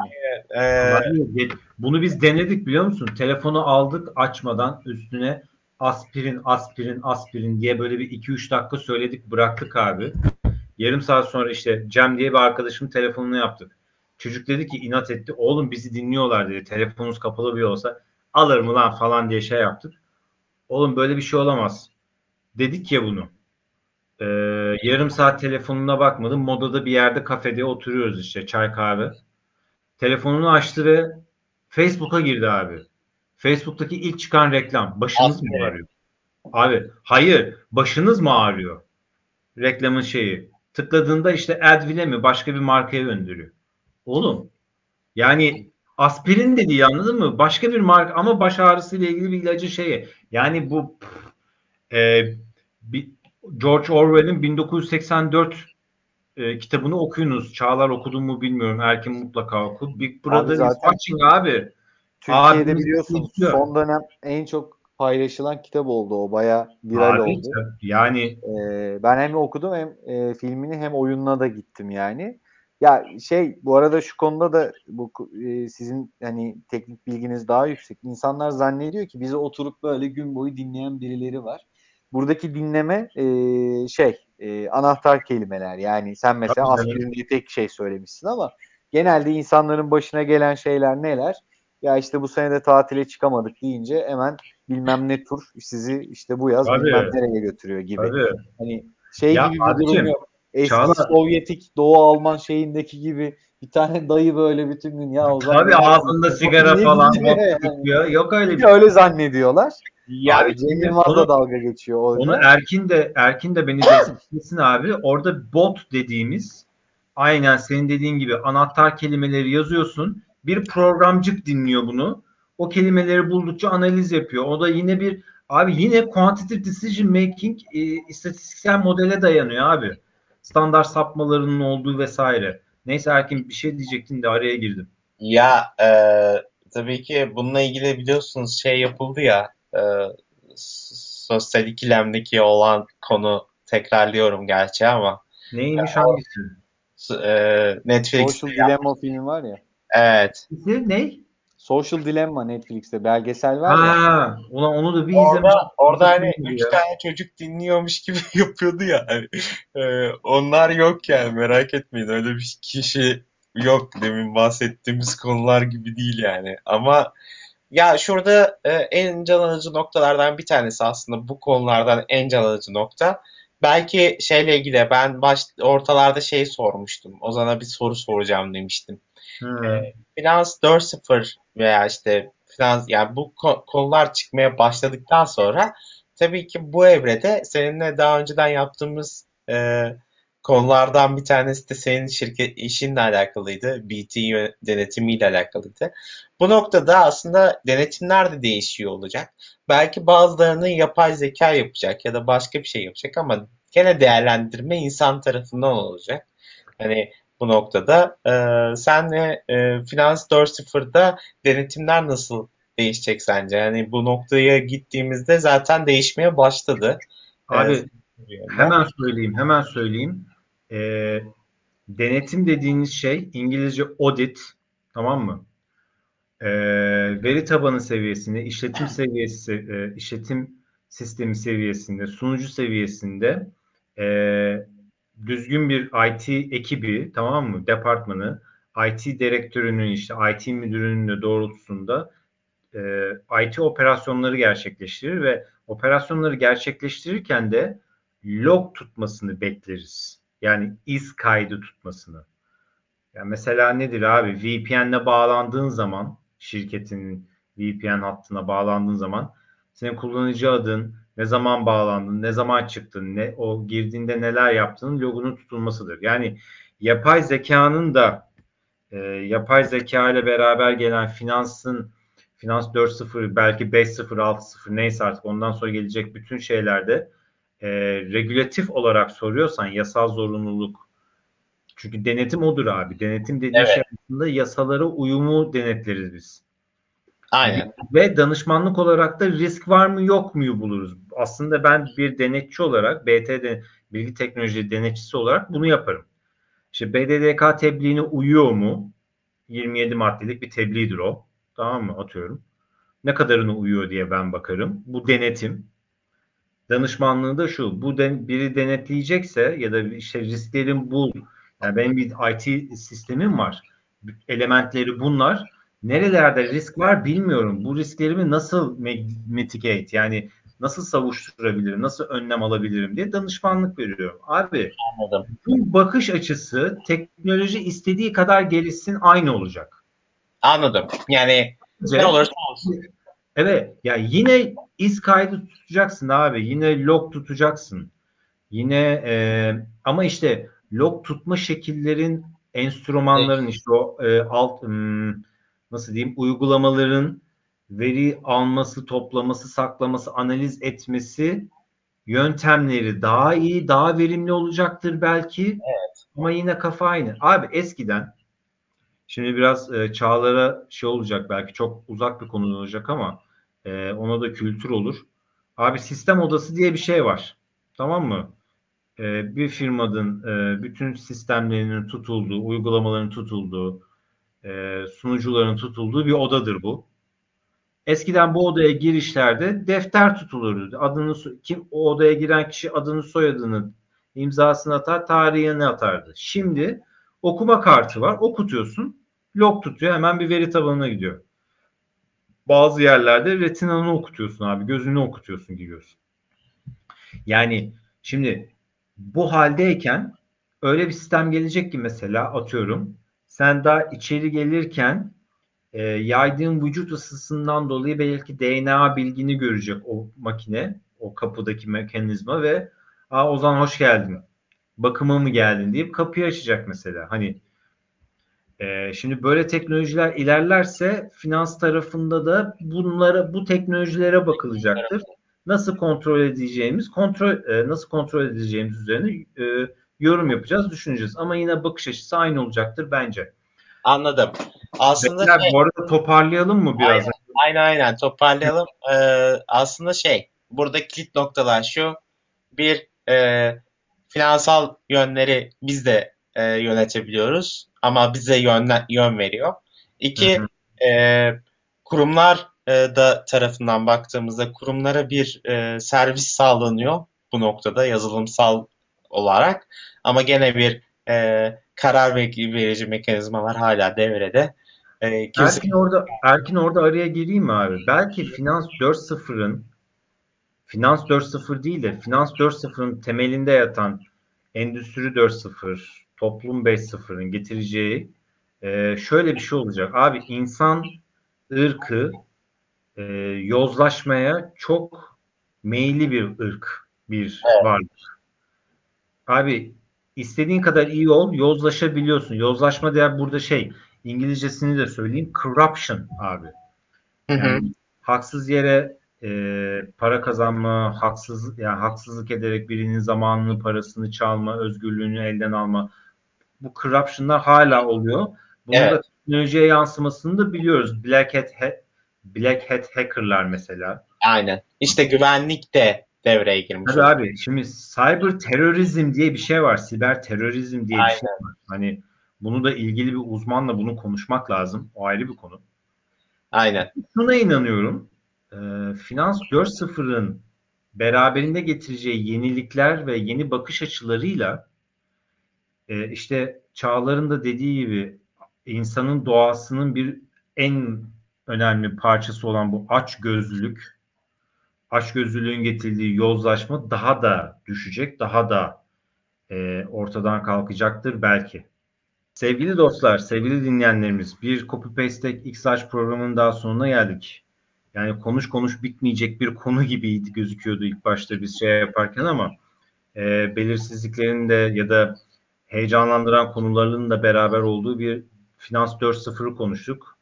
Ee, Bunu biz denedik biliyor musun? Telefonu aldık açmadan üstüne aspirin aspirin aspirin diye böyle bir 2-3 dakika söyledik bıraktık abi. Yarım saat sonra işte Cem diye bir arkadaşımın telefonunu yaptık. Çocuk dedi ki inat etti. Oğlum bizi dinliyorlar dedi. Telefonunuz kapalı bir olsa alır mı lan falan diye şey yaptık. Oğlum böyle bir şey olamaz. Dedik ya bunu. Ee, yarım saat telefonuna bakmadım. Modada bir yerde kafede oturuyoruz işte çay kahve. Telefonunu açtı ve Facebook'a girdi abi. Facebook'taki ilk çıkan reklam. Başınız abi. mı ağrıyor? Abi hayır. Başınız mı ağrıyor? Reklamın şeyi. Tıkladığında işte Advile mi başka bir markaya gönderiyor. Oğlum yani aspirin de değil anladın mı? Başka bir marka ama baş ağrısı ile ilgili bir ilacı şeye. Yani bu e, bir, George Orwell'in 1984 e, kitabını okuyunuz. Çağlar okudun mu bilmiyorum. Erkin mutlaka oku. Big Brother Abi is watching abi. Türkiye'de Abi, biliyorsun son dönem en çok paylaşılan kitap oldu o. Baya viral Abi, oldu. Yani Ee, ben hem okudum hem e, filmini hem oyununa da gittim yani. Ya şey bu arada şu konuda da bu e, sizin hani teknik bilginiz daha yüksek. İnsanlar zannediyor ki bizi oturup böyle gün boyu dinleyen birileri var. Buradaki dinleme e, şey e, anahtar kelimeler. Yani sen mesela aspirin diye tek şey söylemişsin ama genelde insanların başına gelen şeyler neler? Ya işte bu sene de tatile çıkamadık deyince hemen bilmem ne tur sizi işte bu yaz Tabii. bilmem nereye götürüyor gibi. tabii. Hani şey Ya gibi bir durum yok. Eski Çağla- Sovyetik Doğu Alman şeyindeki gibi bir tane dayı böyle bütün gün ya o zaman Tabii ağzında sigara falan güzel <laughs> yani. Yok öyle bir öyle zannediyorlar. Ya abi Cem Yılmaz onu- da dalga geçiyor orada. Onu Erkin de Erkin de beni <laughs> desteklesin abi. Orada bot dediğimiz aynen senin dediğin gibi anahtar kelimeleri yazıyorsun. Bir programcık dinliyor bunu. O kelimeleri buldukça analiz yapıyor. O da yine bir abi yine quantitative decision making e, istatistiksel modele dayanıyor abi. Standart sapmalarının olduğu vesaire. Neyse Erkin bir şey diyecektin de araya girdim. Ya e, tabii ki bununla ilgili biliyorsunuz şey yapıldı ya e, sosyal ikilemdeki olan konu tekrarlıyorum gerçi ama Neymiş hangisi? s- e, Netflix'te Social Dilemma filmi var ya. evet Ne? Social Dilemma Netflix'te belgesel var ya. Ha, ulan onu da bir izlemiş. Orada, orada hani Ya. üç tane çocuk dinliyormuş gibi <laughs> yapıyordu ya. Hani, e, onlar yok yani merak etmeyin öyle bir kişi yok demin bahsettiğimiz konular gibi değil yani. Ama ya şurada e, en can alıcı noktalardan bir tanesi aslında bu konulardan en can alıcı nokta. Belki şeyle ilgili ben baş, ortalarda şey sormuştum. Ozan'a bir soru soracağım demiştim. Hı. Finans 4.0 veya işte finans yani bu ko- konular çıkmaya başladıktan sonra tabii ki bu evrede seninle daha önceden yaptığımız e, konulardan bir tanesi de senin şirket işinle alakalıydı. BT denetimiyle alakalıydı. Bu noktada aslında denetimler de değişiyor olacak. Belki bazılarını yapay zeka yapacak ya da başka bir şey yapacak ama gene değerlendirme insan tarafından olacak. Hani bu noktada. Ee, senle e, Finans 4.0'da denetimler nasıl değişecek sence? Yani bu noktaya gittiğimizde zaten değişmeye başladı. Abi Ee, Hemen söyleyeyim, hemen söyleyeyim. Ee, denetim dediğiniz şey İngilizce audit, tamam mı? Ee, veri tabanı seviyesinde, işletim seviyesi, e, işletim sistemi seviyesinde, sunucu seviyesinde e, düzgün bir IT ekibi, tamam mı? Departmanı, IT direktörünün işte IT müdürünün de doğrultusunda e, IT operasyonları gerçekleştirir ve operasyonları gerçekleştirirken de log tutmasını bekleriz. Yani iz kaydı tutmasını. Yani mesela nedir abi? VPN'le bağlandığın zaman şirketinin VPN hattına bağlandığın zaman senin kullanıcı adın, ne zaman bağlandın, ne zaman çıktın, ne o girdiğinde neler yaptığının logunun tutulmasıdır. Yani yapay zekanın da e, yapay zeka ile beraber gelen finansın Finans 4.0 belki 5.0 6.0 neyse artık ondan sonra gelecek bütün şeylerde e, regülatif olarak soruyorsan yasal zorunluluk çünkü denetim odur abi. Denetim dediğin Evet. şey aslında yasalara uyumu denetleriz biz. Aynen. Ve danışmanlık olarak da risk var mı yok muyu buluruz. Aslında ben bir denetçi olarak BT de, bilgi teknoloji denetçisi olarak bunu yaparım. İşte BDDK tebliğine uyuyor mu? 27 maddelik bir tebliğdir o. Tamam mı? Atıyorum. Ne kadarına uyuyor diye ben bakarım. Bu denetim. Danışmanlığı da şu. Bu den, biri denetleyecekse ya da işte risklerin bul. Yani benim bir IT sistemim var. Elementleri bunlar. Nerelerde risk var bilmiyorum. Bu risklerimi nasıl mitigate yani nasıl savuşturabilirim, nasıl önlem alabilirim diye danışmanlık veriyorum. Abi Anladım. bu bakış açısı teknoloji istediği kadar gelişsin aynı olacak. Anladım. Yani ne olursa olsun. Evet ya yine iz kaydı tutacaksın abi. Yine log tutacaksın. Yine e, ama işte log tutma şekillerin enstrümanların işte o e, alt hmm, nasıl diyeyim uygulamaların veri alması, toplaması, saklaması, analiz etmesi yöntemleri daha iyi, daha verimli olacaktır belki. Evet. Ama yine kafa aynı. Abi eskiden şimdi biraz e, çağlara şey olacak belki çok uzak bir konu olacak ama e, ona da kültür olur. Abi sistem odası diye bir şey var. Tamam mı? E, bir firmanın e, bütün sistemlerinin tutulduğu, uygulamaların tutulduğu, e, sunucuların tutulduğu bir odadır bu. Eskiden bu odaya girişlerde defter tutulurdu. Adını kim o odaya giren kişi adını soyadını imzasını atar, tarihini atardı. Şimdi okuma kartı var. Okutuyorsun. Log tutuyor. Hemen bir veri tabanına gidiyor. Bazı yerlerde retinanı okutuyorsun abi. Gözünü okutuyorsun giriyorsun. Yani şimdi bu haldeyken öyle bir sistem gelecek ki mesela atıyorum sen daha içeri gelirken e, yaydığın vücut ısısından dolayı belki DNA bilgini görecek o makine, o kapıdaki mekanizma ve Aa Ozan hoş geldin. Bakıma mı geldin deyip kapıyı açacak mesela. Hani e, şimdi böyle teknolojiler ilerlerse finans tarafında da bunlara bu teknolojilere bakılacaktır. Nasıl kontrol edeceğimiz, kontrol e, nasıl kontrol edeceğimiz üzerine e, yorum yapacağız, düşüneceğiz. Ama yine bakış açısı aynı olacaktır bence. Anladım. Aslında Bekler, şey, bu arada toparlayalım mı biraz? Aynen aynen, aynen. toparlayalım. <laughs> Ee, aslında şey burada kilit noktalar şu. Bir e, finansal yönleri biz de e, yönetebiliyoruz ama bize yön, yön veriyor. İki e, kurumlar e, da tarafından baktığımızda kurumlara bir e, servis sağlanıyor bu noktada yazılımsal olarak ama gene bir e, karar verici mekanizmalar hala devrede. Ee, kimse... Erkin orada Erkin orada araya gireyim mi abi? Belki Finans 4.0'ın Finans 4.0 değil de Finans 4.0'ın temelinde yatan Endüstri 4.0, Toplum 5.0'ın getireceği e, şöyle bir şey olacak. Abi insan ırkı e, yozlaşmaya çok meyilli bir ırk, bir evet. varlık. Abi istediğin kadar iyi ol, yozlaşabiliyorsun. Yozlaşma diğer burada şey, İngilizcesini de söyleyeyim, corruption abi. Yani hı hı. haksız yere e, para kazanma, haksız yani haksızlık ederek birinin zamanını, parasını çalma, özgürlüğünü elden alma. Bu corruption'lar hala oluyor. Bunun evet. da teknolojiye yansımasını da biliyoruz. Black Hat, Black Hat hackerlar mesela. Aynen. İşte güvenlik de devreye girmiş. Tabii abi şimdi cyber terörizm diye bir şey var. Siber terörizm diye Aynen. bir şey var. Hani bunu da ilgili bir uzmanla bunu konuşmak lazım. O ayrı bir konu. Aynen. Şuna inanıyorum. E, Finans 4.0'ın beraberinde getireceği yenilikler ve yeni bakış açılarıyla e, işte Çağlar'ın da dediği gibi insanın doğasının bir en önemli parçası olan bu aç gözlülük açgözlülüğün getirdiği yozlaşma daha da düşecek, daha da e, ortadan kalkacaktır belki. Sevgili dostlar, sevgili dinleyenlerimiz, bir Copy Paste XH programının daha sonuna geldik. Yani konuş konuş bitmeyecek bir konu gibiydi gözüküyordu ilk başta biz şey yaparken ama e, belirsizliklerin de ya da heyecanlandıran konularının da beraber olduğu bir Finans 4.0'ı konuştuk.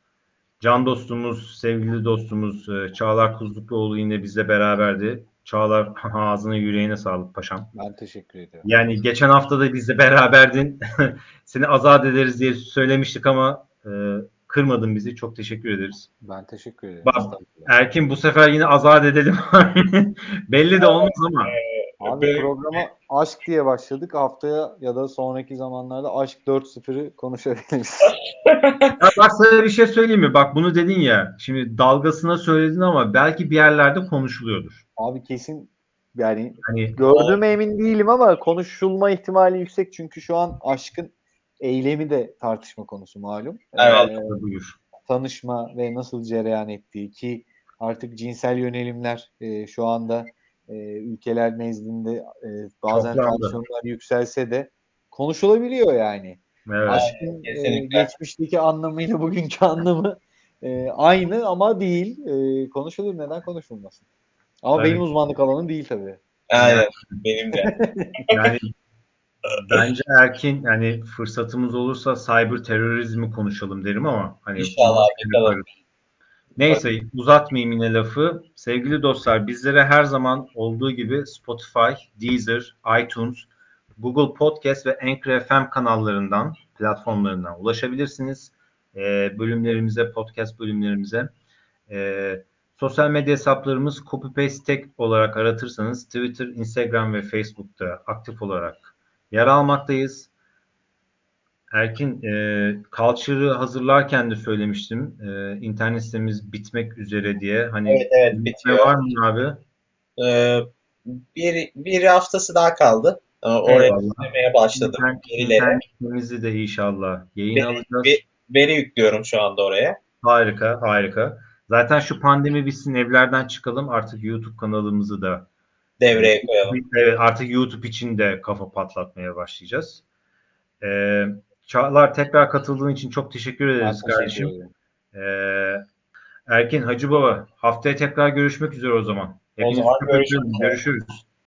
Can dostumuz, sevgili dostumuz e, Çağlar Kuzlukluoğlu yine bizle beraberdi. Çağlar <laughs> ağzına yüreğine sağlık paşam. Ben teşekkür ediyorum. Yani geçen hafta da bizle beraberdin. <laughs> Seni azat ederiz diye söylemiştik ama e, kırmadın bizi. Çok teşekkür ederiz. Ben teşekkür ederim. Bak, Erkin bu sefer yine azat edelim. <laughs> Belli de olmaz ama. Abi Benim... programa aşk diye başladık. Haftaya ya da sonraki zamanlarda aşk 4-0'ı konuşabiliriz. <laughs> ya bak sana bir şey söyleyeyim mi? Bak bunu dedin ya. Şimdi dalgasına söyledin ama belki bir yerlerde konuşuluyordur. Abi kesin yani hani, gördüğüme emin değilim ama konuşulma ihtimali yüksek çünkü şu an aşkın eylemi de tartışma konusu malum. Evet. Ee, buyur. Tanışma ve nasıl cereyan ettiği ki artık cinsel yönelimler e, şu anda e, ülkeler nezdinde e, bazen tansiyonlar yükselse de konuşulabiliyor yani. Evet. Aşkın e, geçmişteki anlamıyla bugünkü <laughs> anlamı e, aynı ama değil. E, konuşulur. Neden konuşulmasın? Ama evet. benim uzmanlık alanım değil tabii. Aynen. benim de. <laughs> yani Bence Erkin yani fırsatımız olursa cyber terörizmi konuşalım derim ama hani İnşallah bakalım. Neyse uzatmayayım yine lafı. Sevgili dostlar bizlere her zaman olduğu gibi Spotify, Deezer, iTunes, Google Podcast ve Anchor FM kanallarından, platformlarından ulaşabilirsiniz. Ee, bölümlerimize, podcast bölümlerimize. Ee, sosyal medya hesaplarımız copy paste tek olarak aratırsanız Twitter, Instagram ve Facebook'ta aktif olarak yer almaktayız. Erkin, e, Culture'ı hazırlarken de söylemiştim. E, internet sitemiz bitmek üzere diye. Hani evet evet bitiyor. var mı abi? Ee, bir, bir haftası daha kaldı. Ee, oraya yüklemeye başladım. İnternet, internetimizi de inşallah yayın veri, alacağız. Veri, veri yüklüyorum şu anda oraya. Harika, harika. Zaten şu pandemi bitsin evlerden çıkalım artık YouTube kanalımızı da devreye koyalım. Evet artık YouTube için de kafa patlatmaya başlayacağız. Ee, Çağlar tekrar katıldığın için çok teşekkür ederiz ben kardeşim. Teşekkür ee, Erkin Hacı Baba haftaya tekrar görüşmek üzere o zaman. Hepiniz o zaman görüşürüz. görüşürüz.